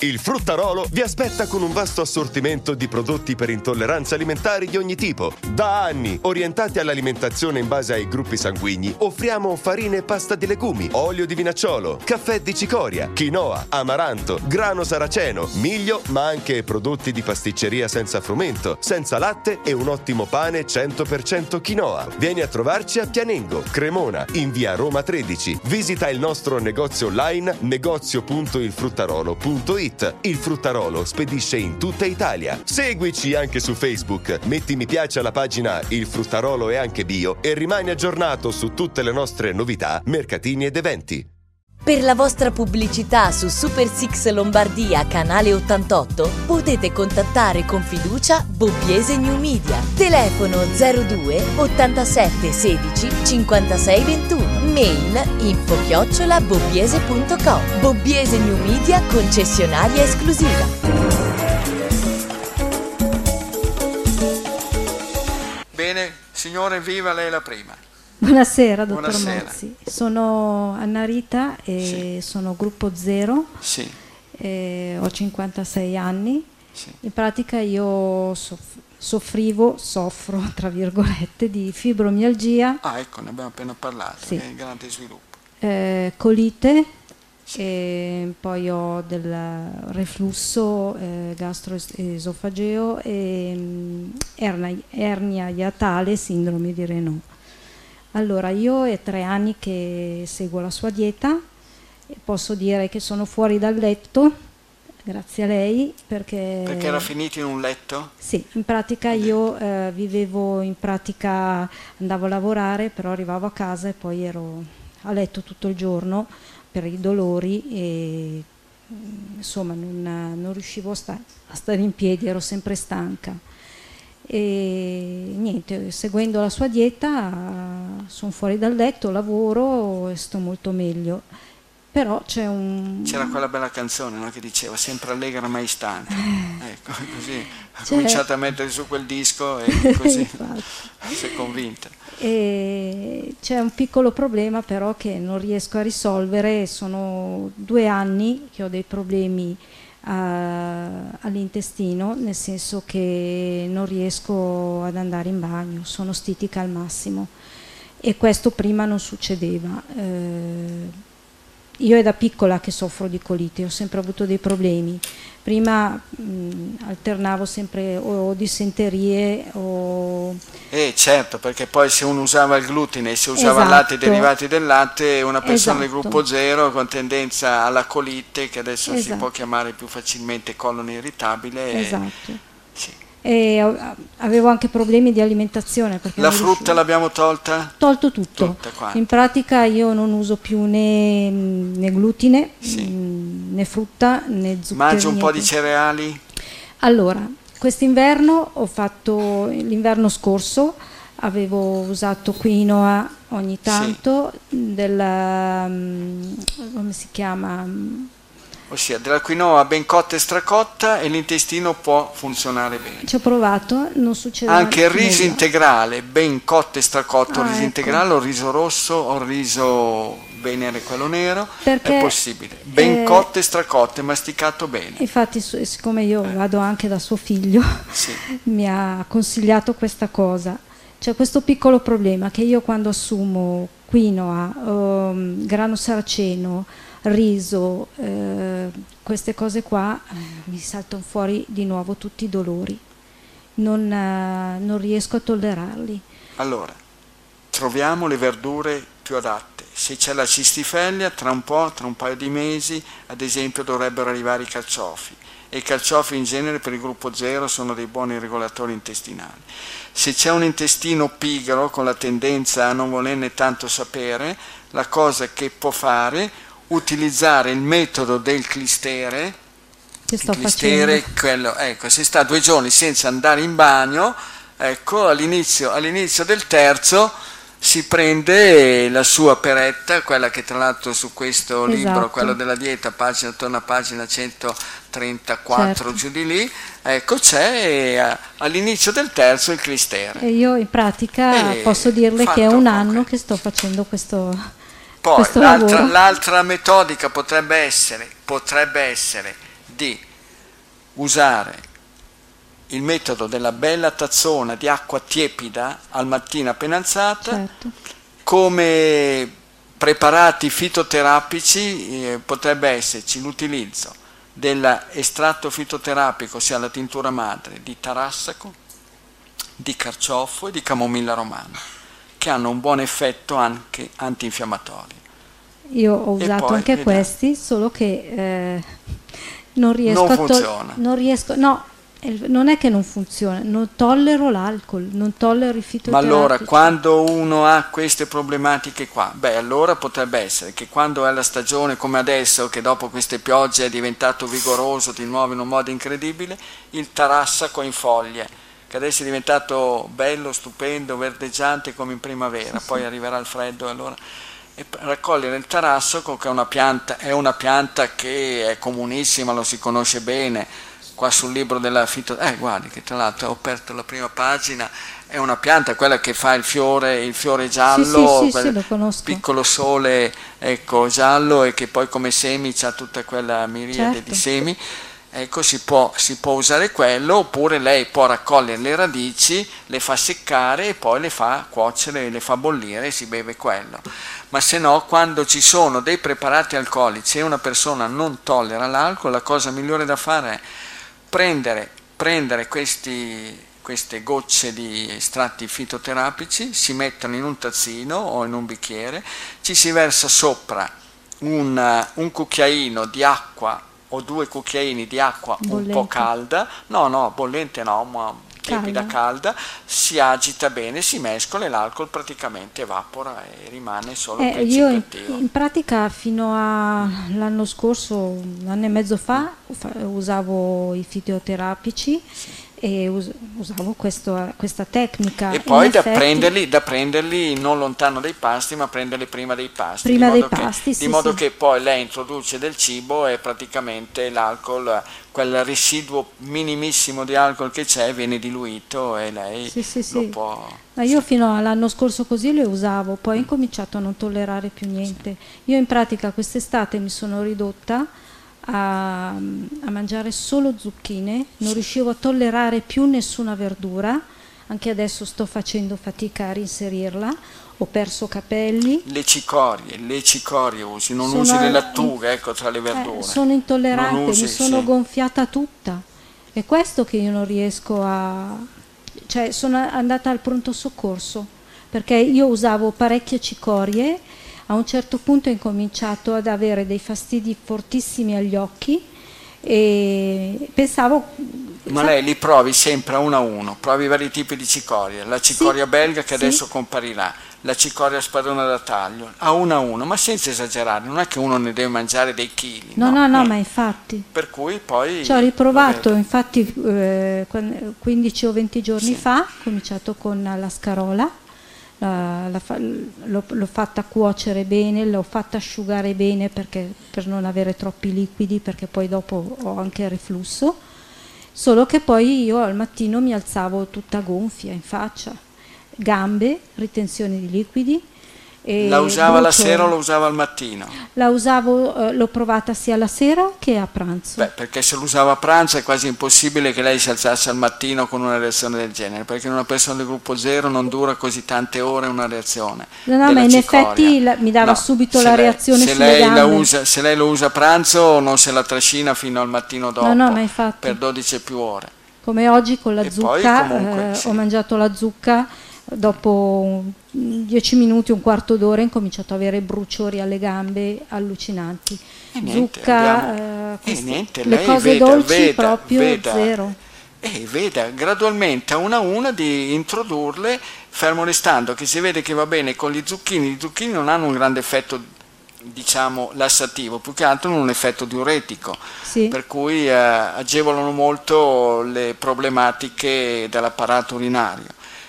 Il Fruttarolo vi aspetta con un vasto assortimento di prodotti per intolleranze alimentari di ogni tipo. Da anni, orientati all'alimentazione in base ai gruppi sanguigni, offriamo farine e pasta di legumi, olio di vinacciolo, caffè di cicoria, quinoa, amaranto, grano saraceno, miglio, ma anche prodotti di pasticceria senza frumento, senza latte e un ottimo pane 100% quinoa. Vieni a trovarci a Pianengo, Cremona, in via Roma 13. Visita il nostro negozio online negozio.ilfruttarolo.it il Fruttarolo spedisce in tutta Italia. Seguici anche su Facebook, metti mi piace alla pagina Il Fruttarolo è anche bio e rimani aggiornato su tutte le nostre novità, mercatini ed eventi. Per la vostra pubblicità su Super Six Lombardia Canale 88 potete contattare con fiducia Bobbiese New Media. Telefono 02 87 16 56 21. Mail info chiocciola bobbiese.com. Bobbiese New Media concessionaria esclusiva. Bene, signore, viva lei la prima. Buonasera, dottor Buonasera. Mozzi. Sono Anna Rita e sono gruppo zero. Sì, e ho 56 anni. sì. In pratica io soff- soffrivo, soffro, tra virgolette, di fibromialgia, Ah, ecco, ne abbiamo appena parlato, Sì. è grande sviluppo. eh, colite, e poi ho del reflusso eh, gastroesofageo e mm, ernia, ernia iatale, sindrome di Renault. Allora, io è tre anni che seguo la sua dieta e posso dire che sono fuori dal letto, grazie a lei, perché... Perché era finito in un letto? Sì, in pratica io eh, vivevo, in pratica andavo a lavorare, però arrivavo a casa e poi ero a letto tutto il giorno per i dolori e mm, insomma non, non riuscivo a, sta- a stare in piedi, ero sempre stanca. e niente, seguendo la sua dieta sono fuori dal letto, lavoro e sto molto meglio. Però c'è un... C'era quella bella canzone no, che diceva sempre allegra mai stanca. Eh. Ecco, così ho cominciato a mettere su quel disco e così si è convinta. E c'è un piccolo problema però che non riesco a risolvere, sono due anni che ho dei problemi all'intestino, nel senso che non riesco ad andare in bagno, sono stitica al massimo e questo prima non succedeva. Eh, io è da piccola che soffro di colite, ho sempre avuto dei problemi. Prima mh, alternavo sempre o, dissenterie o... Eh certo, perché poi se uno usava il glutine, se usava esatto. latte derivati del latte, una persona esatto. del gruppo zero con tendenza alla colite, che adesso esatto. si può chiamare più facilmente colon irritabile. Esatto. E avevo anche problemi di alimentazione. La frutta l'abbiamo tolta? Tolto tutto. In pratica io non uso più né, né glutine, sì. né frutta, né zucchero. Mangi un po' di cereali? Allora, quest'inverno ho fatto, l'inverno scorso avevo usato quinoa ogni tanto, sì. della, come si chiama? Ossia della quinoa ben cotta e stracotta e l'intestino può funzionare bene. Ci ho provato, non succede Anche il riso nulla. integrale ben cotto e stracotto, ah, riso ecco. integrale o riso rosso o riso venere quello nero, Perché, è possibile. Ben eh, cotto e stracotto e masticato bene. Infatti siccome io eh. vado anche da suo figlio, sì. mi ha consigliato questa cosa. C'è questo piccolo problema che io quando assumo quinoa, um, grano saraceno, riso, eh, queste cose qua, eh, mi saltano fuori di nuovo tutti i dolori. Non, eh, non riesco a tollerarli. Allora, troviamo le verdure più adatte. Se c'è la cistifeglia, tra un po', tra un paio di mesi, ad esempio, dovrebbero arrivare i carciofi. E i carciofi in genere per il gruppo zero sono dei buoni regolatori intestinali. Se c'è un intestino pigro con la tendenza a non volerne tanto sapere, la cosa che può fare utilizzare il metodo del clistere, il clistere, quello, ecco, se sta due giorni senza andare in bagno, ecco, all'inizio, all'inizio del terzo si prende la sua peretta, quella che tra l'altro su questo esatto. libro, quello della dieta, pagina, attorno a pagina 134 certo. giù di lì, ecco c'è all'inizio del terzo il clistere. E io in pratica e posso dirle che è un anno che sto facendo questo poi l'altra, l'altra, metodica potrebbe essere, potrebbe essere di usare il metodo della bella tazzona di acqua tiepida al mattino appena alzata certo. come preparati fitoterapici eh, potrebbe esserci l'utilizzo dell'estratto fitoterapico, ossia la tintura madre di tarassaco, di carciofo e di camomilla romana, che hanno un buon effetto anche antinfiammatorio. Io ho usato poi, anche vediamo. questi, solo che eh, non riesco non a funziona. non riesco, no, non è che non funziona, non tollero l'alcol, non tollero i fitoterapici. Ma allora, quando uno ha queste problematiche qua, beh, allora potrebbe essere che quando è la stagione come adesso, che dopo queste piogge è diventato vigoroso di nuovo in un modo incredibile, il tarassaco in foglie, che adesso è diventato bello, stupendo, verdeggiante come in primavera, poi arriverà il freddo e allora e raccogliere il tarassaco che è una, pianta, è una pianta che è comunissima, lo si conosce bene, qua sul libro della fito... Eh, guardi che tra l'altro ho aperto la prima pagina, è una pianta, quella che fa il fiore, il fiore giallo, sì, sì, sì, piccolo sole ecco, giallo e che poi come semi ha tutta quella miriade certo. di semi ecco si può, si può, usare quello oppure lei può raccogliere le radici, le fa seccare e poi le fa cuocere, le fa bollire e si beve quello. Ma se no, quando ci sono dei preparati alcolici e una persona non tollera l'alcol, la cosa migliore da fare è prendere, prendere questi, queste gocce di estratti fitoterapici, si mettono in un tazzino o in un bicchiere, ci si versa sopra un, un cucchiaino di acqua o due cucchiaini di acqua bollente. un po' calda, no no, bollente no, ma tiepida calda, si agita bene, si mescola e l'alcol praticamente evapora e rimane solo eh, Io in, in, pratica fino all'anno scorso, un anno e mezzo fa, usavo i fitoterapici, sì. E us- usavo questo, questa tecnica. E poi da, effetti- prenderli, da prenderli non lontano dai pasti, ma prenderli prima dei pasti. Prima di dei che- pasti, Di sì, modo sì. che poi lei introduce del cibo e praticamente l'alcol, quel residuo minimissimo di alcol che c'è, viene diluito e lei Sì, lo può... Ma io fino all'anno scorso così le usavo, poi ho incominciato a non tollerare più niente. Io in pratica quest'estate mi sono ridotta a, a mangiare solo zucchine, non riuscivo a tollerare più nessuna verdura, anche adesso sto facendo fatica a reinserirla, ho perso capelli. Le cicorie, le cicorie usi, non Sono usi le lattughe, ecco, tra le Eh, verdure. sono intollerante, usi, mi sono sì. gonfiata tutta. È questo che io non riesco a... cioè sono andata al pronto soccorso perché io usavo parecchie cicorie, a un certo punto ho incominciato ad avere dei fastidi fortissimi agli occhi e pensavo... Ma lei li provi sempre a uno a uno, provi vari tipi di cicoria, la cicoria Sì, belga che sì. adesso comparirà, la cicoria spadona da taglio, a uno a uno, ma senza esagerare, non è che uno ne deve mangiare dei chili. No, no, no, eh. ma infatti... Per cui poi... Ci ho riprovato, infatti eh, quan- 15 o 20 giorni fa, ho cominciato con la scarola, l'ho, l'ho fatta cuocere bene, l'ho fatta asciugare bene perché- per non avere troppi liquidi, perché poi dopo ho anche il reflusso, solo che poi io al mattino mi alzavo tutta gonfia in faccia, gambe, ritenzione di liquidi. La usava la sera o la usava al mattino? La usavo, eh, l'ho provata sia la sera che a pranzo. Beh, perché se lo usava a pranzo è quasi impossibile che lei si alzasse al mattino con una reazione del genere, perché in una persona del gruppo zero non dura così tante ore una reazione. No, no, ma in cicoria. effetti la- mi dava No, subito la lei- reazione se lei, usa, se lei lo usa a pranzo non se la trascina fino al mattino dopo, No, no, per 12 e più ore. Come oggi con la E poi zucca, comunque, eh, sì. ho mangiato la zucca, dopo 10 minuti, un quarto d'ora, ho incominciato ad avere bruciori alle gambe allucinanti. E niente, zucca, eh, e queste- niente, le lei cose veda, dolci veda, proprio veda. zero. E veda gradualmente a una a una di introdurle, fermo restando che si vede che va bene con gli zucchini, i zucchini non hanno un grande effetto diciamo lassativo, più che altro hanno un effetto diuretico, Sì. per cui eh, agevolano molto le problematiche dell'apparato urinario.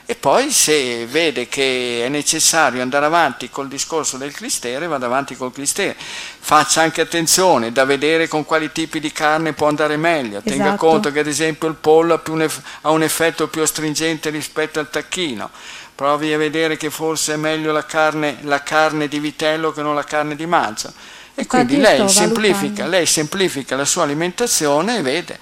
E poi se vede che è necessario andare avanti col discorso del clistere, vada avanti col clistere. Faccia anche attenzione da vedere con quali tipi di carne può andare meglio. Tenga Esatto. conto che ad esempio il pollo ha, un effetto più astringente rispetto al tacchino. Provi a vedere che forse è meglio la carne, la carne di vitello che non la carne di manzo. E Infatti quindi lei semplifica, lei semplifica la sua alimentazione e vede.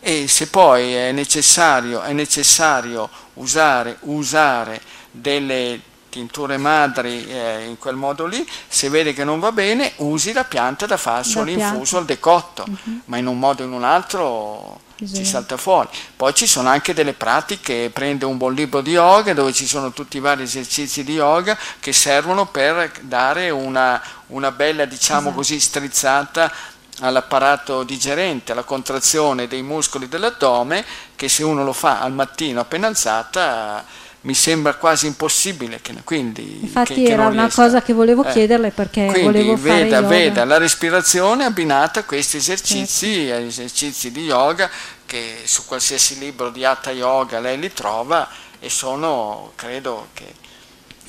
E se poi è necessario, è necessario usare, usare delle tinture madri eh, in quel modo lì, se vede che non va bene, usi la pianta da farsi La l'infuso pianta. al decotto, Mhm. ma in un modo o in un altro ci salta fuori. Poi ci sono anche delle pratiche, prende un buon libro di yoga dove ci sono tutti i vari esercizi di yoga che servono per dare una, una bella, diciamo Esatto. così, strizzata all'apparato digerente, alla contrazione dei muscoli dell'addome, che se uno lo fa al mattino appena alzata mi sembra quasi impossibile. Che, quindi, Infatti che- che era una cosa che volevo Eh, chiederle perché quindi volevo veda, veda la respirazione abbinata a questi esercizi, Certo. esercizi di yoga che su qualsiasi libro di Hatha Yoga lei li trova e sono, credo che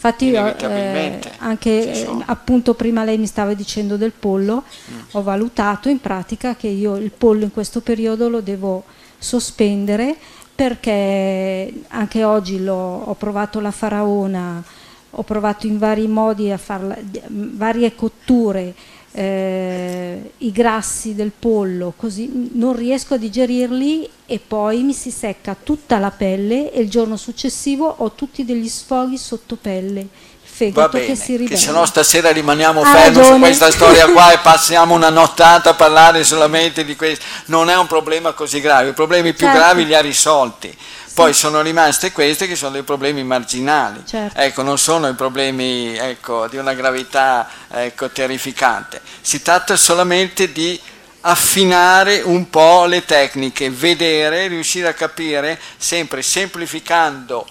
Infatti io, eh, anche eh, appunto prima lei mi stava dicendo del pollo, Mm. ho valutato in pratica che io il pollo in questo periodo lo devo sospendere perché anche oggi l'ho- ho provato la faraona, ho provato in vari modi a farla, varie cotture, eh, i grassi del pollo, così non riesco a digerirli e poi mi si secca tutta la pelle e il giorno successivo ho tutti degli sfoghi sotto pelle, il Va fegato bene, che si che ribella. se no stasera rimaniamo fermi su questa storia qua e passiamo una nottata a parlare solamente di questo. Non è un problema così grave, i problemi più Certo. gravi li ha risolti. Poi sono rimaste queste che sono dei problemi marginali, Certo. ecco, non sono i problemi ecco, di una gravità ecco, terrificante. Si tratta solamente di affinare un po' le tecniche, vedere, riuscire a capire, sempre semplificando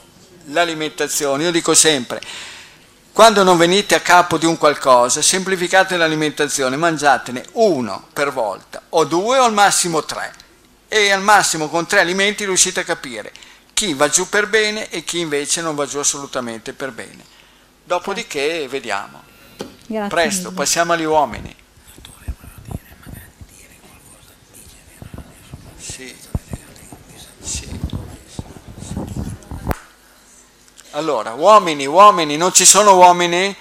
l'alimentazione. Io dico sempre, quando non venite a capo di un qualcosa, semplificate l'alimentazione, mangiatene uno per volta, o due o al massimo tre. e al massimo con tre alimenti riuscite a capire chi va giù per bene e chi invece non va giù assolutamente per bene. Dopodiché vediamo. Grazie Presto, mille. passiamo agli uomini. Sì. Sì. Allora, uomini, uomini, non ci sono uomini?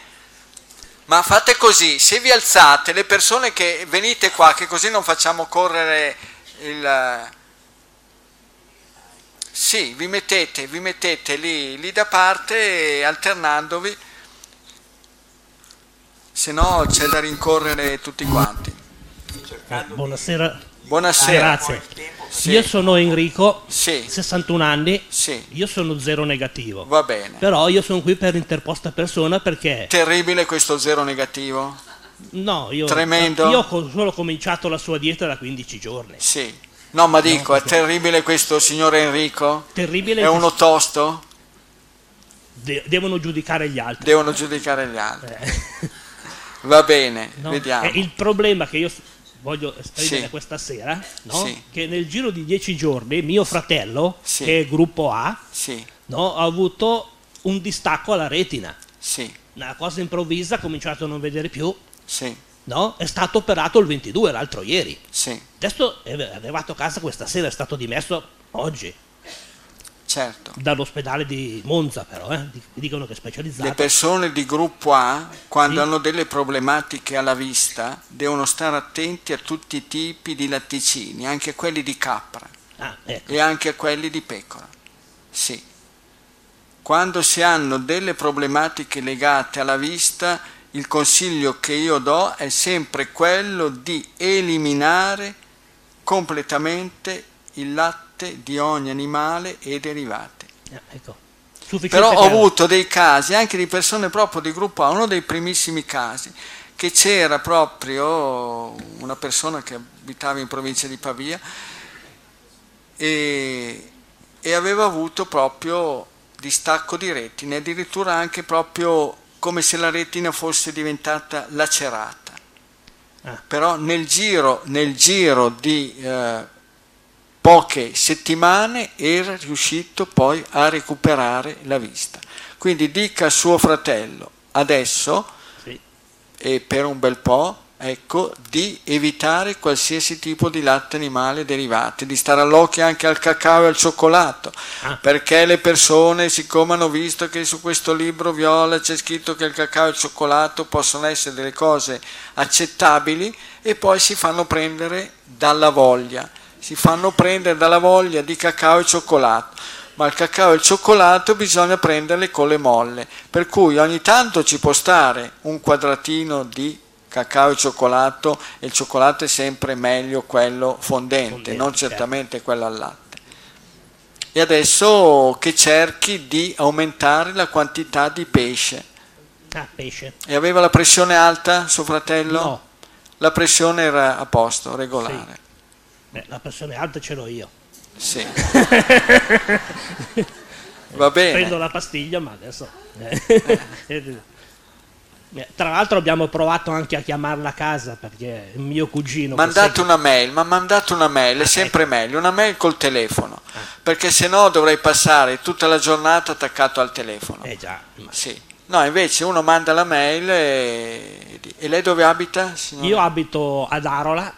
Ma fate così, se vi alzate, le persone che venite qua, che così non facciamo correre il... Sì, vi mettete, vi mettete lì, lì da parte alternandovi, se no c'è da rincorrere tutti quanti. Eh, buonasera. Buonasera. Grazie. Sì. Io sono Enrico, Sì. 61 anni. Sì. Io sono zero negativo. Va bene. Però io sono qui per interposta persona perché Terribile questo zero negativo? no, io, Tremendo. io ho solo cominciato la sua dieta da 15 giorni. Sì. No, ma dico, è terribile questo signor Enrico? Terribile È uno tosto? de- devono giudicare gli altri. Devono giudicare gli altri. Eh. Va bene, No? vediamo. Eh, il problema che io voglio esprimere Sì. questa sera, no? Sì. che nel giro di dieci giorni mio fratello, Sì. che è gruppo A, no, ha avuto un distacco alla retina. sì, Una cosa improvvisa, ha cominciato a non vedere più, sì, no? È stato operato il 22, l'altro ieri. sì, Adesso è arrivato a casa questa sera, è stato dimesso oggi certo. dall'ospedale di Monza, però, eh? di- dicono che è Le specializzato. persone di gruppo A, quando Sì. hanno delle problematiche alla vista, devono stare attenti a tutti i tipi di latticini, anche quelli di capra Ah, ecco. e anche quelli di pecora. Sì. Quando si hanno delle problematiche legate alla vista, il consiglio che io do è sempre quello di eliminare completamente il latte di ogni animale e derivati. Eh, ecco. Però ho avuto dei casi anche di persone proprio di gruppo A, uno dei primissimi casi, che c'era proprio una persona che abitava in provincia di Pavia e, e aveva avuto proprio distacco di retine, addirittura anche proprio come se la retina fosse diventata lacerata. Ah. Però nel giro, nel giro di eh, poche settimane era riuscito poi a recuperare la vista. Quindi dica a suo fratello adesso Sì. e per un bel po', ecco, di evitare qualsiasi tipo di latte animale derivati, di stare all'occhio anche al cacao e al cioccolato, Ah. perché le persone, siccome hanno visto che su questo libro viola c'è scritto che il cacao e il cioccolato possono essere delle cose accettabili e poi si fanno prendere dalla voglia, si fanno prendere dalla voglia di cacao e cioccolato ma il cacao e il cioccolato bisogna prenderle con le molle, per cui ogni tanto ci può stare un quadratino di cacao e cioccolato e il cioccolato è sempre meglio quello fondente, Fondente, non certo. certamente quello al latte. E adesso che cerchi di aumentare la quantità di pesce. Ah, pesce. E aveva la pressione alta suo fratello? No. La pressione era a posto, regolare. Eh, la pressione alta ce l'ho io. Sì. Va bene. Prendo la pastiglia, ma adesso... eh, Tra l'altro abbiamo provato anche a chiamarla a casa perché il mio cugino... Mandate segue- una mail, ma mandate una mail, è sempre meglio, una mail col telefono, perché se no dovrei passare tutta la giornata attaccato al telefono. Eh già, ma- Sì. No, invece uno manda la mail e, e lei dove abita? signora? Io abito ad Arola,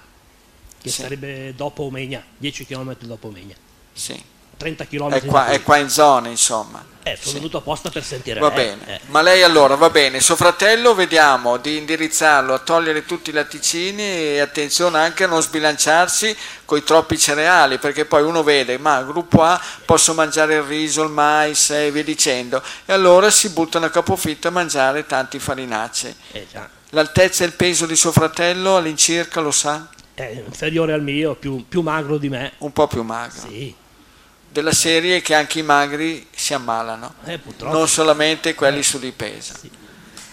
che Sì. sarebbe dopo Omegna, 10 km dopo Omegna, Sì. 30 km È qua, è qua in zona, insomma. Eh, sono Sì. venuto apposta per sentire Va lei, bene, eh. ma lei allora va bene, suo fratello vediamo di indirizzarlo a togliere tutti i latticini e attenzione anche a non sbilanciarsi con i troppi cereali, perché poi uno vede, ma gruppo A posso mangiare il riso, il mais e via dicendo, e allora si buttano a capofitto a mangiare tanti farinacei. Eh. L'altezza e il peso di suo fratello all'incirca lo sa? È inferiore al mio, più, più magro di me. Un po' più magro. Sì, Della serie che anche i magri si ammalano, eh, non solamente quelli su di pesa.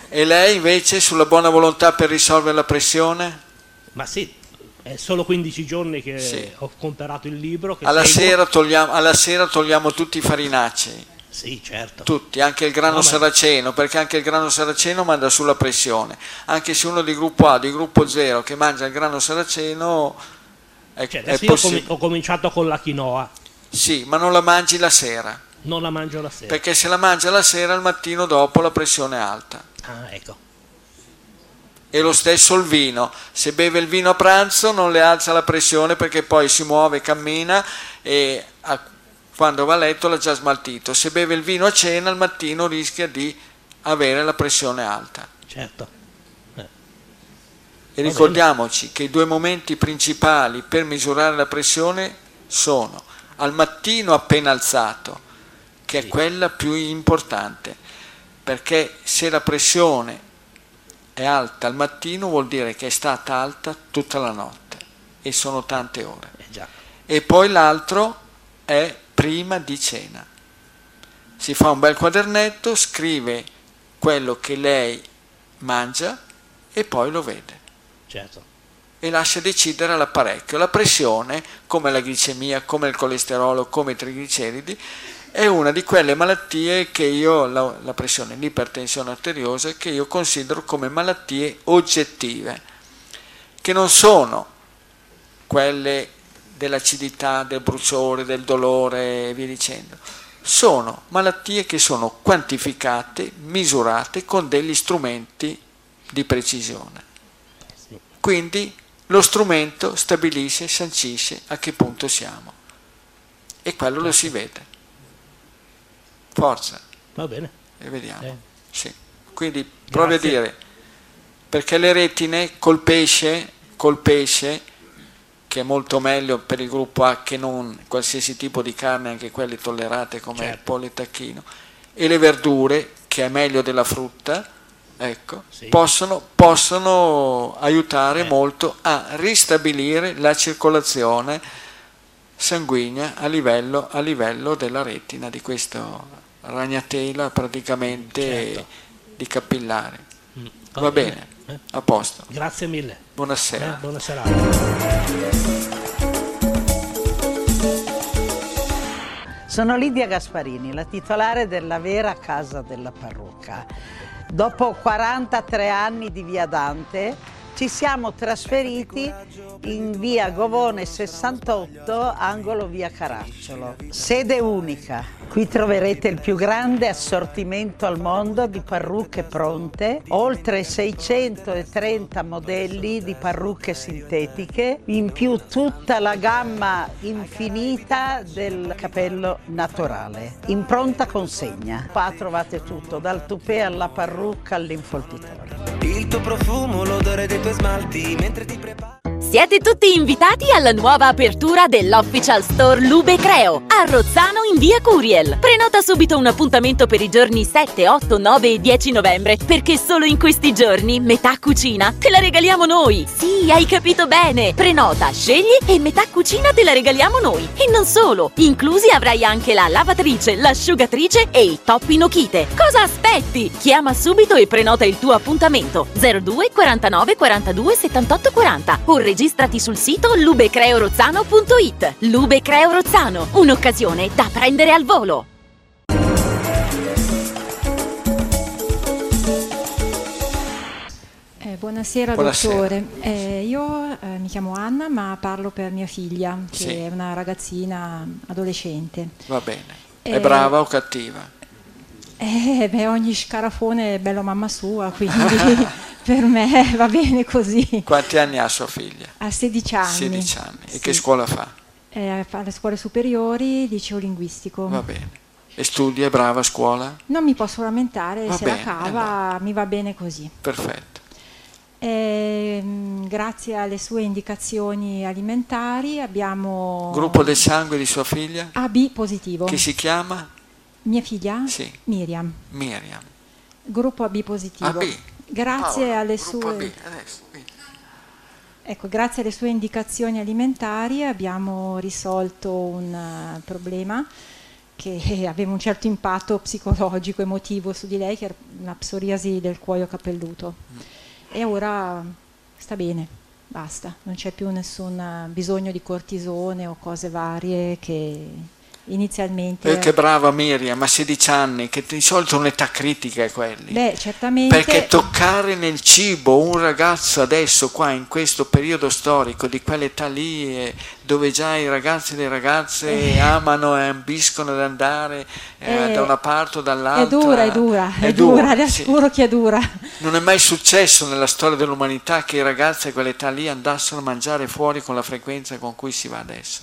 E lei invece sulla buona volontà per risolvere la pressione? Ma sì, è solo 15 giorni che Sì. ho comprato il libro. Alla sera, togliamo, alla sera togliamo tutti i farinacei, Sì, certo. tutti, anche il grano No, saraceno, perché anche il grano saraceno manda sulla pressione. Anche se uno di gruppo A, di gruppo 0 che mangia il grano saraceno È, Cioè, è io ho cominciato con la quinoa, Sì, ma non la mangi la sera, non la mangio la sera. perché se la mangia la sera al mattino dopo la pressione è alta. Ah, ecco. E lo stesso il vino, se beve il vino a pranzo non le alza la pressione perché poi si muove, cammina e a- quando va a letto l'ha già smaltito. Se beve il vino a cena al mattino rischia di avere la pressione alta. Certo. E ricordiamoci che i due momenti principali per misurare la pressione sono al mattino appena alzato, che è quella più importante, perché se la pressione è alta al mattino vuol dire che è stata alta tutta la notte e sono tante ore. Eh già. E poi l'altro è prima di cena. Si fa un bel quadernetto, scrive quello che lei mangia e poi lo vede Certo. E lascia decidere all'apparecchio. La pressione, come la glicemia, come il colesterolo, come i trigliceridi, è una di quelle malattie che io, la, la pressione, l'ipertensione arteriosa, che io considero come malattie oggettive, che non sono quelle dell'acidità, del bruciore, del dolore e via dicendo. Sono malattie che sono quantificate, misurate con degli strumenti di precisione. Quindi lo strumento stabilisce, sancisce a che punto siamo. E quello lo si vede. Forza, Va bene. e vediamo. Eh. Sì. Quindi provi a dire, perché le retine col pesce, col pesce, che è molto meglio per il gruppo A che non qualsiasi tipo di carne, anche quelle tollerate come il Certo. pollo e tacchino, e le verdure, che è meglio della frutta, ecco, Sì. possono, possono aiutare Eh. molto a ristabilire la circolazione sanguigna a livello, a livello della retina, di questo ragnatela praticamente Certo. di capillare. Mm, Va bene, Eh, a posto. Grazie mille. Buonasera. Eh, buona serata. Sono Lidia Gasparini, la titolare della vera casa della parrucca. Dopo 43 anni di via Dante ci siamo trasferiti in via Govone 68, angolo via Caracciolo. Sede unica. Qui troverete il più grande assortimento al mondo di parrucche pronte, oltre 630 modelli di parrucche sintetiche, in più tutta la gamma infinita del capello naturale, in pronta consegna. Qua trovate tutto, dal tupè alla parrucca all'infoltitore. Il tuo profumo, l'odore dei tuoi smalti mentre ti prepari. Siete tutti invitati alla nuova apertura dell'Official Store Lube Creo a Rozzano in via Curiel. Prenota subito un appuntamento per i giorni 7, 8, 9 e 10 novembre perché solo in questi giorni metà cucina te la regaliamo noi. Sì, hai capito bene. Prenota, scegli e metà cucina te la regaliamo noi. E non solo, inclusi avrai anche la lavatrice, l'asciugatrice e il toppino kite. Cosa aspetti? Chiama subito e prenota il tuo appuntamento 02 49 42 78 40 o registrati sul sito lubecreorozzano.it. Lube Creo Rozzano, un'occasione da prendere al volo. Eh, buonasera, Buonasera. dottore. Eh, io eh, mi chiamo Anna, ma parlo per mia figlia, che Sì. è una ragazzina adolescente. Va bene. È Eh, brava o cattiva? Eh, beh, ogni scarafone è bello mamma sua, quindi per me va bene così. Quanti anni ha sua figlia? Ha 16 anni. 16 anni. E Sì. che scuola fa? Eh, fa le scuole superiori, liceo linguistico. Va bene. E studia, è brava a scuola? Non mi posso lamentare, Va se bene, la cava mi va bene così. Perfetto. Ehm, grazie alle sue indicazioni alimentari abbiamo Gruppo del sangue di sua figlia? AB positivo. Che si chiama? Mia figlia? Sì. Miriam. Miriam. Gruppo AB positivo. AB. Grazie Paola, alle sue AB, adesso. Ecco, grazie alle sue indicazioni alimentari abbiamo risolto un eh, problema che aveva un certo impatto psicologico, emotivo su di lei, che era una psoriasi del cuoio capelluto. E ora sta bene, basta, non c'è più nessun eh, bisogno di cortisone o cose varie che inizialmente. Eh, che brava Miriam, a 16 anni, che di solito un'età critica è quelli. Beh, certamente. Perché toccare nel cibo un ragazzo adesso, qua in questo periodo storico, di quell'età lì, eh, dove già i ragazzi e le ragazze Eh. amano e ambiscono ad andare eh, Eh, da una parte o dall'altra. È dura, è dura, è, È dura, le sì. assicuro che è dura. Non è mai successo nella storia dell'umanità che i ragazzi a quell'età lì andassero a mangiare fuori con la frequenza con cui si va adesso.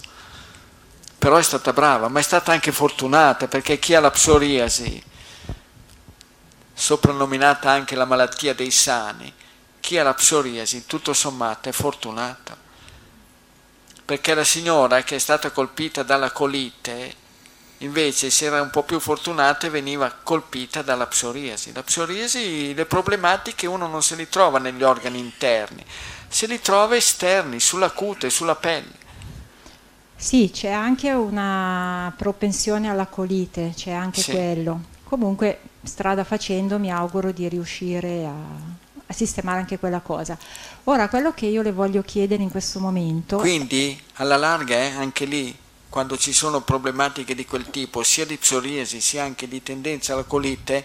Però è stata brava, ma è stata anche fortunata perché chi ha la psoriasi, soprannominata anche la malattia dei sani, chi ha la psoriasi tutto sommato è fortunato. Perché la signora che è stata colpita dalla colite invece se era un po' più fortunata veniva colpita dalla psoriasi. La psoriasi, le problematiche uno non se li trova negli organi interni, se li trova esterni, sulla cute, sulla pelle. Sì, c'è anche una propensione alla colite, c'è anche Sì. quello. Comunque, strada facendo, mi auguro di riuscire a, a sistemare anche quella cosa. Ora, quello che io le voglio chiedere in questo momento, Quindi alla larga eh, anche lì, quando ci sono problematiche di quel tipo, sia di psoriasi sia anche di tendenza alla colite,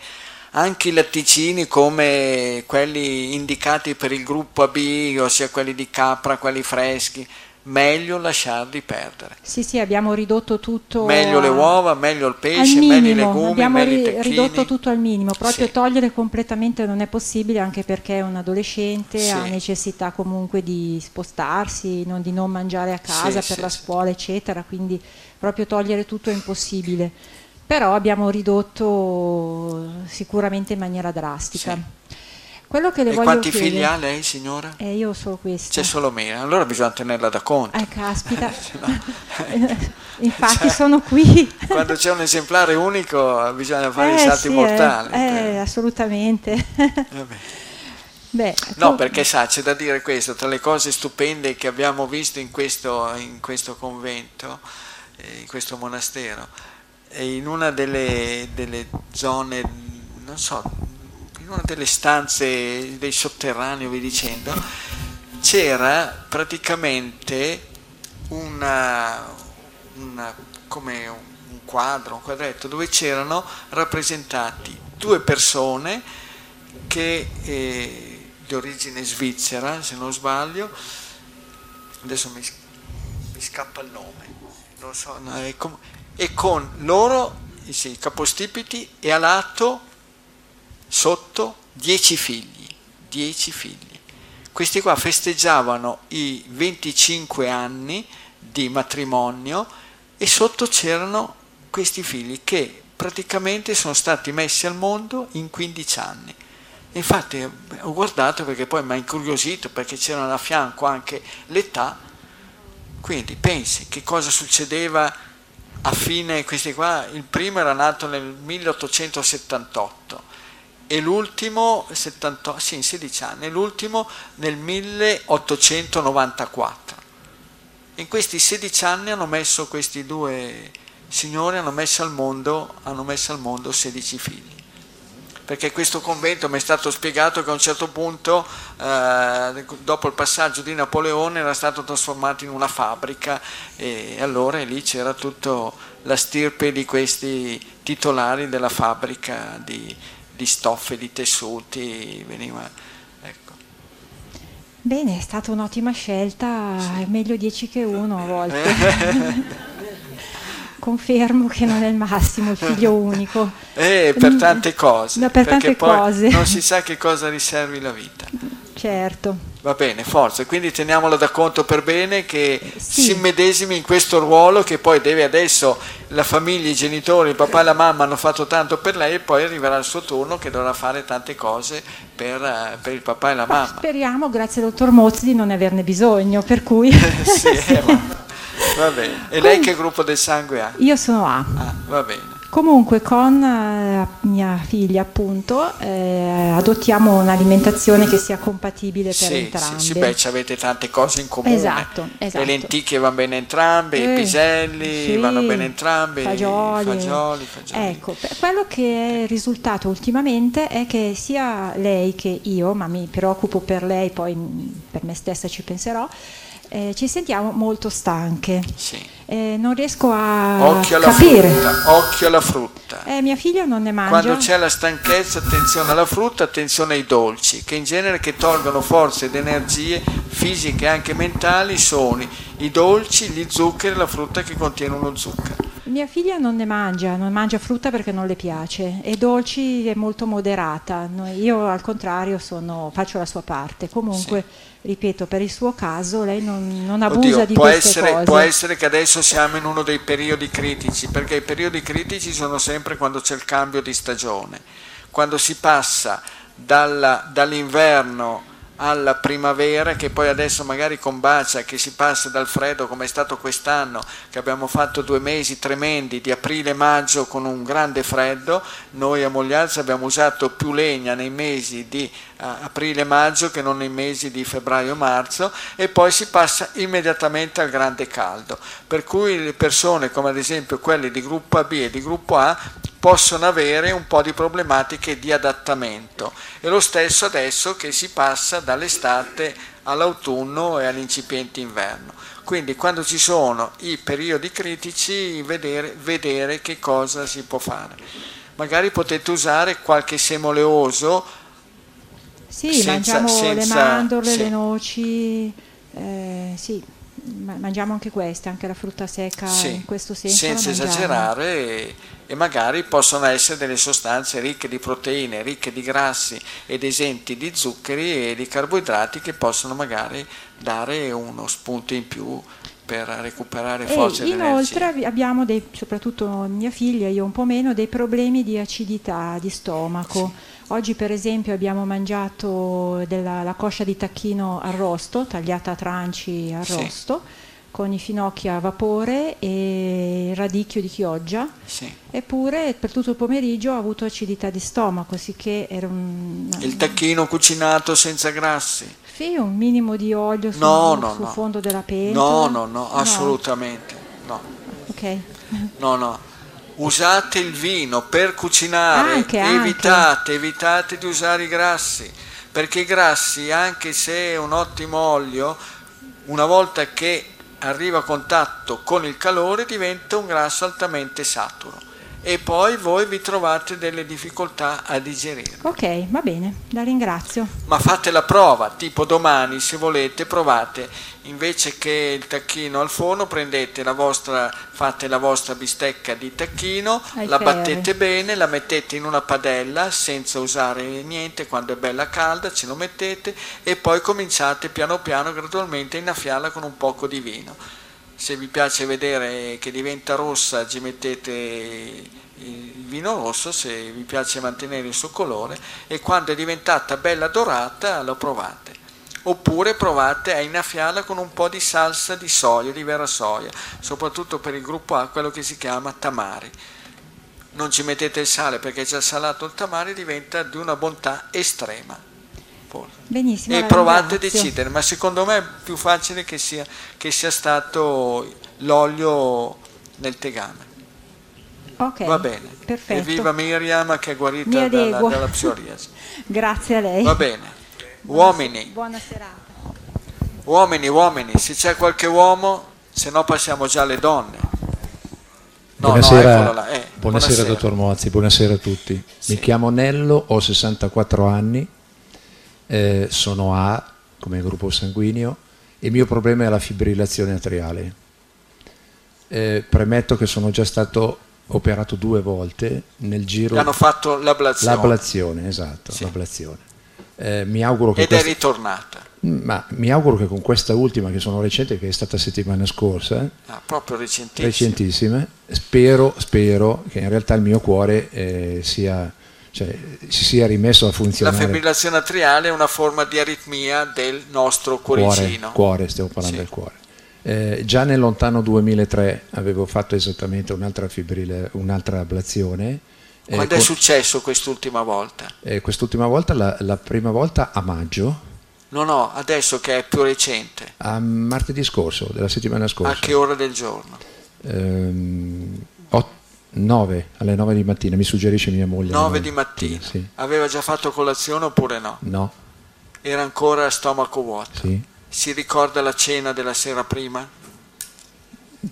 anche i latticini come quelli indicati per il gruppo AB, ossia quelli di capra, quelli freschi, meglio lasciarli perdere. sì, sì, abbiamo ridotto tutto. Meglio le a- uova, meglio il pesce, meglio i legumi, abbiamo ri- ridotto tutto al minimo, proprio Sì. togliere completamente non è possibile anche perché è un adolescente, Sì. ha necessità comunque di spostarsi, non di non mangiare a casa Sì, per la scuola, eccetera, quindi proprio togliere tutto è impossibile. Però abbiamo ridotto sicuramente in maniera drastica. Quello che le E voglio quanti chiedere, figli ha lei, signora? Eh, io ho solo questo. C'è solo me, allora bisogna tenerla da conto. Eh, caspita. Se no- Infatti Cioè, sono qui. Quando c'è un esemplare unico bisogna fare i Eh, salti sì, eh, mortali. eh, assolutamente. Vabbè. Beh, No, tu- perché sa, c'è da dire questo, tra le cose stupende che abbiamo visto in questo, in questo convento, eh, in questo monastero, in una delle, delle zone, non so, una delle stanze dei sotterranei, vi dicendo, c'era praticamente una, una- come un quadro, un quadretto, dove c'erano rappresentati due persone che eh, di origine svizzera, se non sbaglio, adesso mi, mi scappa il nome, so, no, è com- e con loro sì, capostipiti e a lato sotto dieci figli, dieci figli. Questi qua festeggiavano i 25 anni di matrimonio e sotto c'erano questi figli che praticamente sono stati messi al mondo in 15 anni. Infatti eh, ho guardato perché poi mi ha incuriosito perché c'erano a fianco anche l'età, quindi pensi che cosa succedeva a fine, questi qua, il primo era nato nel 1878 e l'ultimo, 70, sì, in 16 anni, l'ultimo nel 1894. In questi 16 anni hanno messo questi due signori, hanno messo al mondo, messo al mondo 16 figli perché questo convento mi è stato spiegato che a un certo punto, eh, dopo il passaggio di Napoleone, era stato trasformato in una fabbrica e allora lì c'era tutta la stirpe di questi titolari della fabbrica di, di stoffe, di tessuti, veniva, ecco. Bene, è stata un'ottima scelta, è meglio 10 che 1 a volte. Confermo che non è il massimo il figlio unico. E per tante cose, No, per tante cose. non si sa che cosa riservi la vita. Certo. Va bene, forza, quindi teniamolo da conto per bene che Sì. si immedesimi in questo ruolo che poi deve adesso la famiglia, i genitori, il papà e la mamma hanno fatto tanto per lei e poi arriverà il suo turno che dovrà fare tante cose per, eh, per il papà e la mamma. Speriamo, grazie al dottor Mozzi, di non averne bisogno, per cui Sì, eh, ma- va bene. E lei che gruppo del sangue ha? io sono A. Ah, va bene. Comunque con eh, mia figlia appunto eh, adottiamo un'alimentazione che sia compatibile per Sì, sì, entrambi. sì, beh, ci avete tante cose in comune. Esatto, esatto. Le lenticchie vanno bene entrambe, i Eh, piselli sì, vanno bene entrambi, fagioli. i fagioli, fagioli. Ecco, quello che è risultato ultimamente è che sia lei che io, ma mi preoccupo per lei, poi per me stessa ci penserò, eh, ci sentiamo molto stanche. Sì. eh, non riesco a Occhio alla capire. frutta, occhio alla frutta. Eh, mia figlia non ne mangia. Quando c'è la stanchezza, attenzione alla frutta, attenzione ai dolci, che in genere che tolgono forze ed energie fisiche e anche mentali sono i dolci, gli zuccheri e la frutta che contiene uno zucchero. Mia figlia non ne mangia, non mangia frutta perché non le piace e dolci è molto moderata. Io al contrario sono- faccio la sua parte. Comunque, ripeto, per il suo caso lei non, non abusa Oddio, di può, queste essere, cose. può essere che adesso siamo in uno dei periodi critici, perché i periodi critici sono sempre quando c'è il cambio di stagione, quando si passa dalla- dall'inverno alla primavera, che poi adesso magari combacia, che si passa dal freddo come è stato quest'anno, che abbiamo fatto due mesi tremendi di aprile e maggio con un grande freddo, noi a Moglialza abbiamo usato più legna nei mesi di eh, aprile e maggio che non nei mesi di febbraio e marzo e poi si passa immediatamente al grande caldo, per cui le persone come ad esempio quelle di gruppo AB e di gruppo A possono avere un po' di problematiche di adattamento e lo stesso adesso che si passa dall'estate all'autunno e all'incipiente inverno. Quindi quando ci sono i periodi critici vedere, vedere che cosa si può fare. Magari potete usare qualche semo oleoso Sì, senza- mangiamo le senza- mandorle, sì. le noci, eh, sì, mangiamo anche queste, anche la frutta secca Sì, in questo senso. senza esagerare e, magari possono essere delle sostanze ricche di proteine, ricche di grassi ed esenti di zuccheri e di carboidrati che possono magari dare uno spunto in più per recuperare forze E inoltre abbi- abbiamo, dei, soprattutto mia figlia, io un po' meno, dei problemi di acidità di stomaco. Oggi per esempio abbiamo mangiato della, la coscia di tacchino arrosto, tagliata a tranci arrosto, con i finocchi a vapore e il radicchio di chioggia. Sì. Eppure per tutto il pomeriggio ho avuto acidità di stomaco, sicché era un, Il tacchino cucinato senza grassi? sì, un minimo di olio sul, No, no, sul no. fondo della pentola. No, no, no, assolutamente no. Ok. No, no. Usate il vino per cucinare, Anche, anche. evitate, evitate di usare i grassi, perché i grassi, anche se è un ottimo olio, una volta che arriva a contatto con il calore diventa un grasso altamente saturo e poi voi vi trovate delle difficoltà a digerire. Ok, va bene, la ringrazio. Ma fate la prova, tipo domani se volete provate, invece che il tacchino al forno prendete la vostra, fate la vostra bistecca di tacchino, Ai la ferri. battete bene, la mettete in una padella senza usare niente, quando è bella calda ce lo mettete e poi cominciate piano piano gradualmente a innaffiarla con un poco di vino. Se vi piace vedere che diventa rossa ci mettete il vino rosso, se vi piace mantenere il suo colore e quando è diventata bella dorata lo provate. Oppure provate a innaffiarla con un po' di salsa di soia, di vera soia, soprattutto per il gruppo A, quello che si chiama tamari. Non ci mettete il sale perché già salato il tamari diventa di una bontà estrema. Benissimo. E provate a decidere, ma secondo me è più facile che sia, che sia stato l'olio nel tegame. Ok, Va bene. perfetto. Evviva Miriam che è guarita dalla, dalla psoriasi. Grazie a lei. Va bene. Uomini, Buona serata. uomini, uomini, se c'è qualche uomo, se no passiamo già alle donne. No, buonasera, no, là. Eh, buonasera, dottor Mozzi, buonasera a tutti. Mi chiamo Nello, ho 64 anni, eh, sono A come gruppo sanguigno e il mio problema è la fibrillazione atriale. Eh, premetto che sono già stato operato due volte nel giro... Gli hanno fatto l'ablazione. L'ablazione, esatto, l'ablazione. Eh, mi auguro che Ed è questa- ritornata. ma mi auguro che con questa ultima, che sono recente, che è stata settimana scorsa, Ah, proprio recentissima. recentissime, spero, spero che in realtà il mio cuore eh, sia, cioè, si sia rimesso a La funzionare. fibrillazione atriale è una forma di aritmia del nostro cuore, cuoricino. cuore, stiamo parlando del cuore. Eh, già nel lontano 2003 avevo fatto esattamente un'altra, fibrille- un'altra ablazione. eh, Quando è con- successo quest'ultima volta? eh, quest'ultima volta, la, la prima volta a maggio, No, no, adesso che è più recente. a martedì scorso, della settimana A scorsa. che ora del giorno? 9 alle 9 di mattina, mi suggerisce mia moglie. 9 alle di mattina. Sì. Aveva già fatto colazione oppure no? No, Era ancora a stomaco vuoto. sì. Si ricorda la cena della sera prima?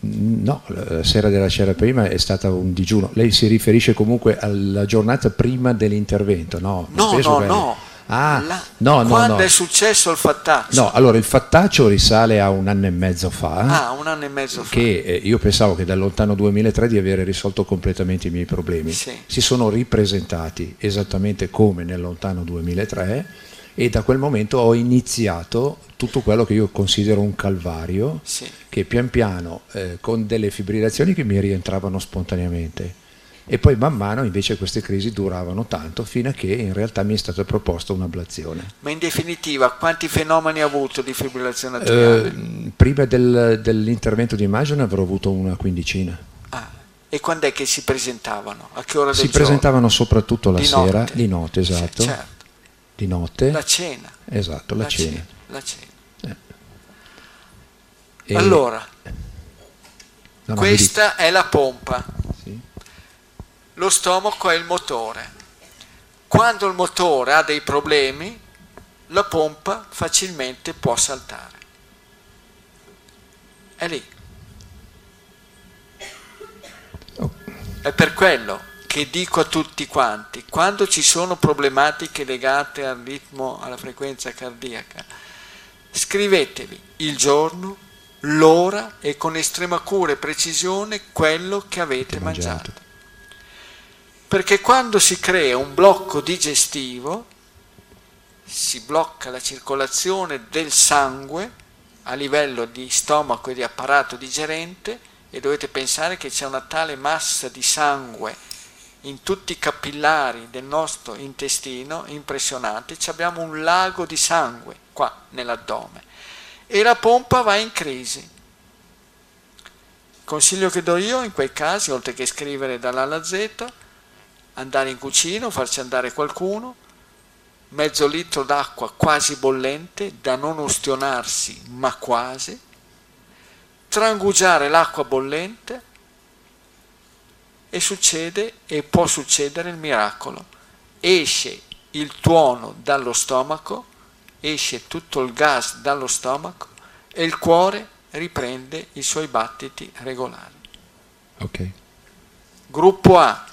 No, la sera della sera prima è stata un digiuno. Lei si riferisce comunque alla giornata prima dell'intervento, no? No, no, no. Ah, La- no, no, Quando no. è successo il fattaccio? No, allora il fattaccio risale a un anno e mezzo fa. Ah, un anno e mezzo fa. che eh, io pensavo che dal lontano 2003 di avere risolto completamente i miei problemi. Sì. Si sono ripresentati esattamente come nel lontano 2003 e da quel momento ho iniziato tutto quello che io considero un calvario, Sì. che pian piano eh, con delle fibrillazioni che mi rientravano spontaneamente. E poi man mano invece queste crisi duravano tanto fino a che in realtà mi è stata proposta un'ablazione. Ma in definitiva, quanti fenomeni ha avuto di fibrillazione atriale? Eh, prima del- dell'intervento di Imagine avrò avuto una quindicina. E quando è che si presentavano? A che ora del Si giorno? presentavano soprattutto la Di sera, notte. di notte, esatto. certo. Di notte. La cena. Esatto, la, cena. La cena. E- Allora, No, questa è la pompa. Sì. Lo stomaco è il motore. Quando il motore ha dei problemi, la pompa facilmente può saltare. È lì. È per quello che dico a tutti quanti, quando ci sono problematiche legate al ritmo, alla frequenza cardiaca, scrivetevi il giorno, l'ora e con estrema cura e precisione quello che avete mangiato. Perché quando si crea un blocco digestivo, si blocca la circolazione del sangue a livello di stomaco e di apparato digerente e dovete pensare che c'è una tale massa di sangue in tutti i capillari del nostro intestino impressionante, abbiamo un lago di sangue qua nell'addome e la pompa va in crisi. Consiglio che do io in quei casi, oltre che scrivere dall'A alla Z, andare in cucina, farci andare qualcuno, mezzo litro d'acqua quasi bollente, da non ustionarsi, ma quasi, trangugiare l'acqua bollente e succede e può succedere il miracolo. Esce il tuono dallo stomaco, esce tutto il gas dallo stomaco e il cuore riprende i suoi battiti regolari. Ok. Gruppo A.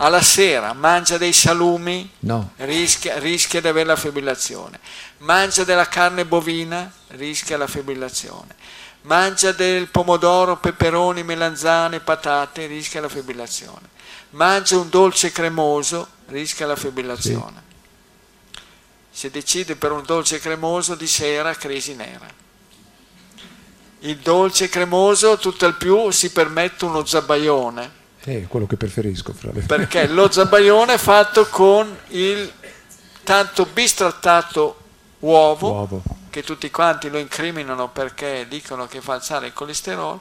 Alla sera mangia dei salumi, No. rischia, rischia di avere la fibrillazione. Mangia della carne bovina, rischia la fibrillazione. Mangia del pomodoro, peperoni, melanzane, patate, rischia la fibrillazione. Mangia un dolce cremoso, rischia la fibrillazione. Se decide per un dolce cremoso di sera, crisi nera. Il dolce cremoso, tutto al più, si permette uno zabaione, È quello che preferisco fra le perché lo zabaione è fatto con il tanto bistrattato uovo, Uovo. che tutti quanti lo incriminano perché dicono che fa alzare il colesterolo,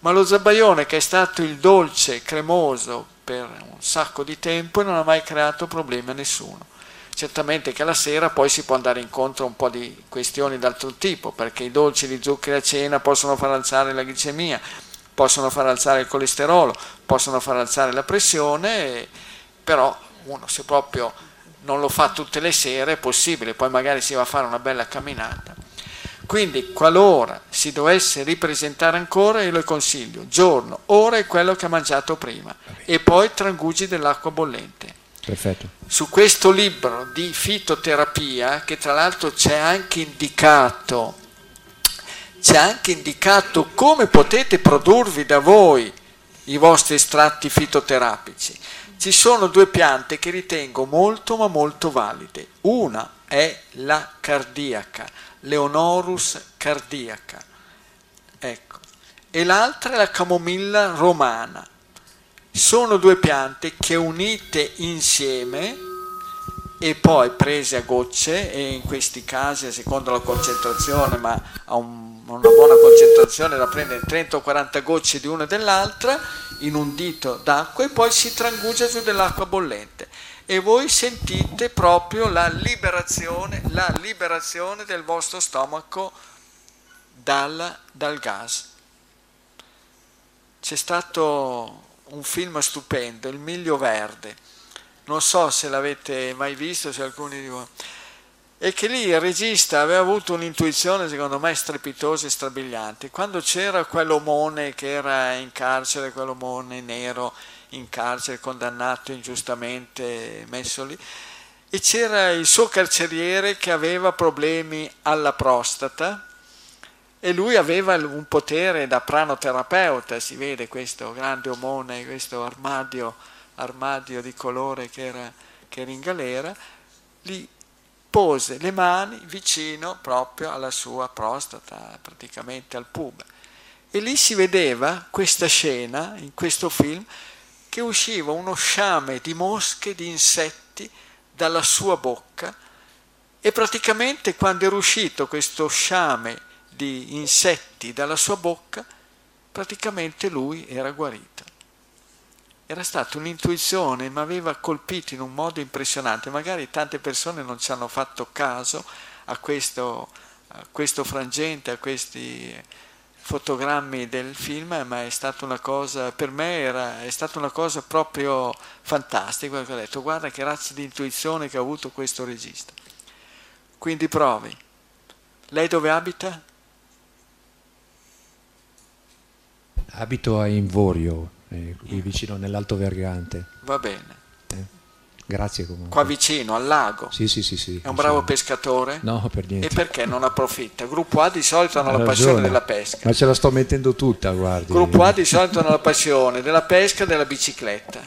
ma lo zabaione che è stato il dolce cremoso per un sacco di tempo e non ha mai creato problemi a nessuno. Certamente che la sera poi si può andare incontro a un po' di questioni d'altro tipo, perché i dolci di zuccheri a cena possono far alzare la glicemia, possono far alzare il colesterolo, possono far alzare la pressione, però uno se proprio non lo fa tutte le sere è possibile, poi magari si va a fare una bella camminata. Quindi qualora si dovesse ripresentare ancora, io le consiglio giorno, ora è quello che ha mangiato prima e poi trangugi dell'acqua bollente. Perfetto. Su questo libro di fitoterapia, che tra l'altro c'è anche indicato, c'è anche indicato come potete produrvi da voi i vostri estratti fitoterapici. Ci sono due piante che ritengo molto ma molto valide. Una è la cardiaca, Leonorus cardiaca. Ecco. E l'altra è la camomilla romana. Sono due piante che unite insieme e poi prese a gocce e in questi casi a seconda della concentrazione ma a un- una buona concentrazione da prendere 30 o 40 gocce di una e dell'altra in un dito d'acqua e poi si trangugia giù dell'acqua bollente e voi sentite proprio la liberazione, la liberazione del vostro stomaco dal, dal gas. C'è stato un film stupendo, Il miglio verde. Non so se l'avete mai visto, se alcuni di voi. E che lì il regista aveva avuto un'intuizione secondo me strepitosa e strabiliante. Quando c'era quell'omone che era in carcere, quell'omone nero in carcere, condannato ingiustamente, messo lì, e c'era il suo carceriere che aveva problemi alla prostata e lui aveva un potere da pranoterapeuta, si vede questo grande omone, questo armadio, armadio di colore che era, che era in galera, gli pose le mani vicino proprio alla sua prostata, praticamente al pube. E lì si vedeva questa scena, in questo film, che usciva uno sciame di mosche, di insetti, dalla sua bocca e praticamente quando era uscito questo sciame di insetti dalla sua bocca, praticamente lui era guarito. Era stata un'intuizione, mi aveva colpito in un modo impressionante. Magari tante persone non ci hanno fatto caso a questo, a questo frangente, a questi fotogrammi del film, ma è stata una cosa, per me era, è stata una cosa proprio fantastica, ho detto guarda che razza di intuizione che ha avuto questo regista. Quindi provi. Lei dove abita? Abito a Invorio, eh, qui vicino nell'Alto Vergante. Va bene. Grazie comunque. Qua vicino, al lago. Sì, sì, sì. sì è un bravo pescatore? No, per niente. E perché non approfitta? Gruppo A di solito hanno la passione della pesca. Ma ce la sto mettendo tutta, guardi. Gruppo A di solito hanno la passione della pesca e della bicicletta.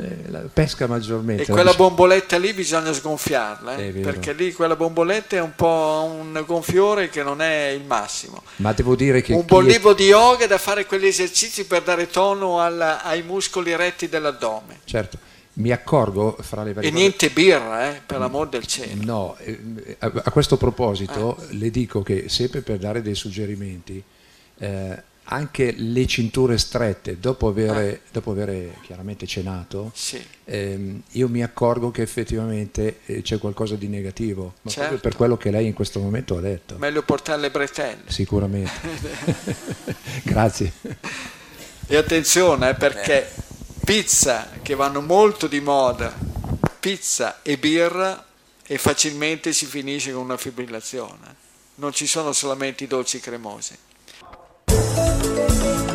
Eh, pesca maggiormente. E quella bomboletta lì bisogna sgonfiarla, eh? perché lì quella bomboletta è un po' un gonfiore che non è il massimo. Ma devo dire che... Un buon libro è... di yoga da fare quegli esercizi per dare tono alla, ai muscoli retti dell'addome. Certo mi accorgo fra le varie e niente birra eh, per l'amor del cielo no eh, a, a, questo proposito eh. le dico che sempre per dare dei suggerimenti eh, anche le cinture strette dopo avere, eh. dopo avere chiaramente cenato sì. ehm, io mi accorgo che effettivamente eh, c'è qualcosa di negativo ma certo. proprio per quello che lei in questo momento ha detto meglio portare le bretelle sicuramente grazie e attenzione perché pizza che vanno molto di moda, pizza e birra e facilmente si finisce con una fibrillazione. Non ci sono solamente i dolci cremosi. Música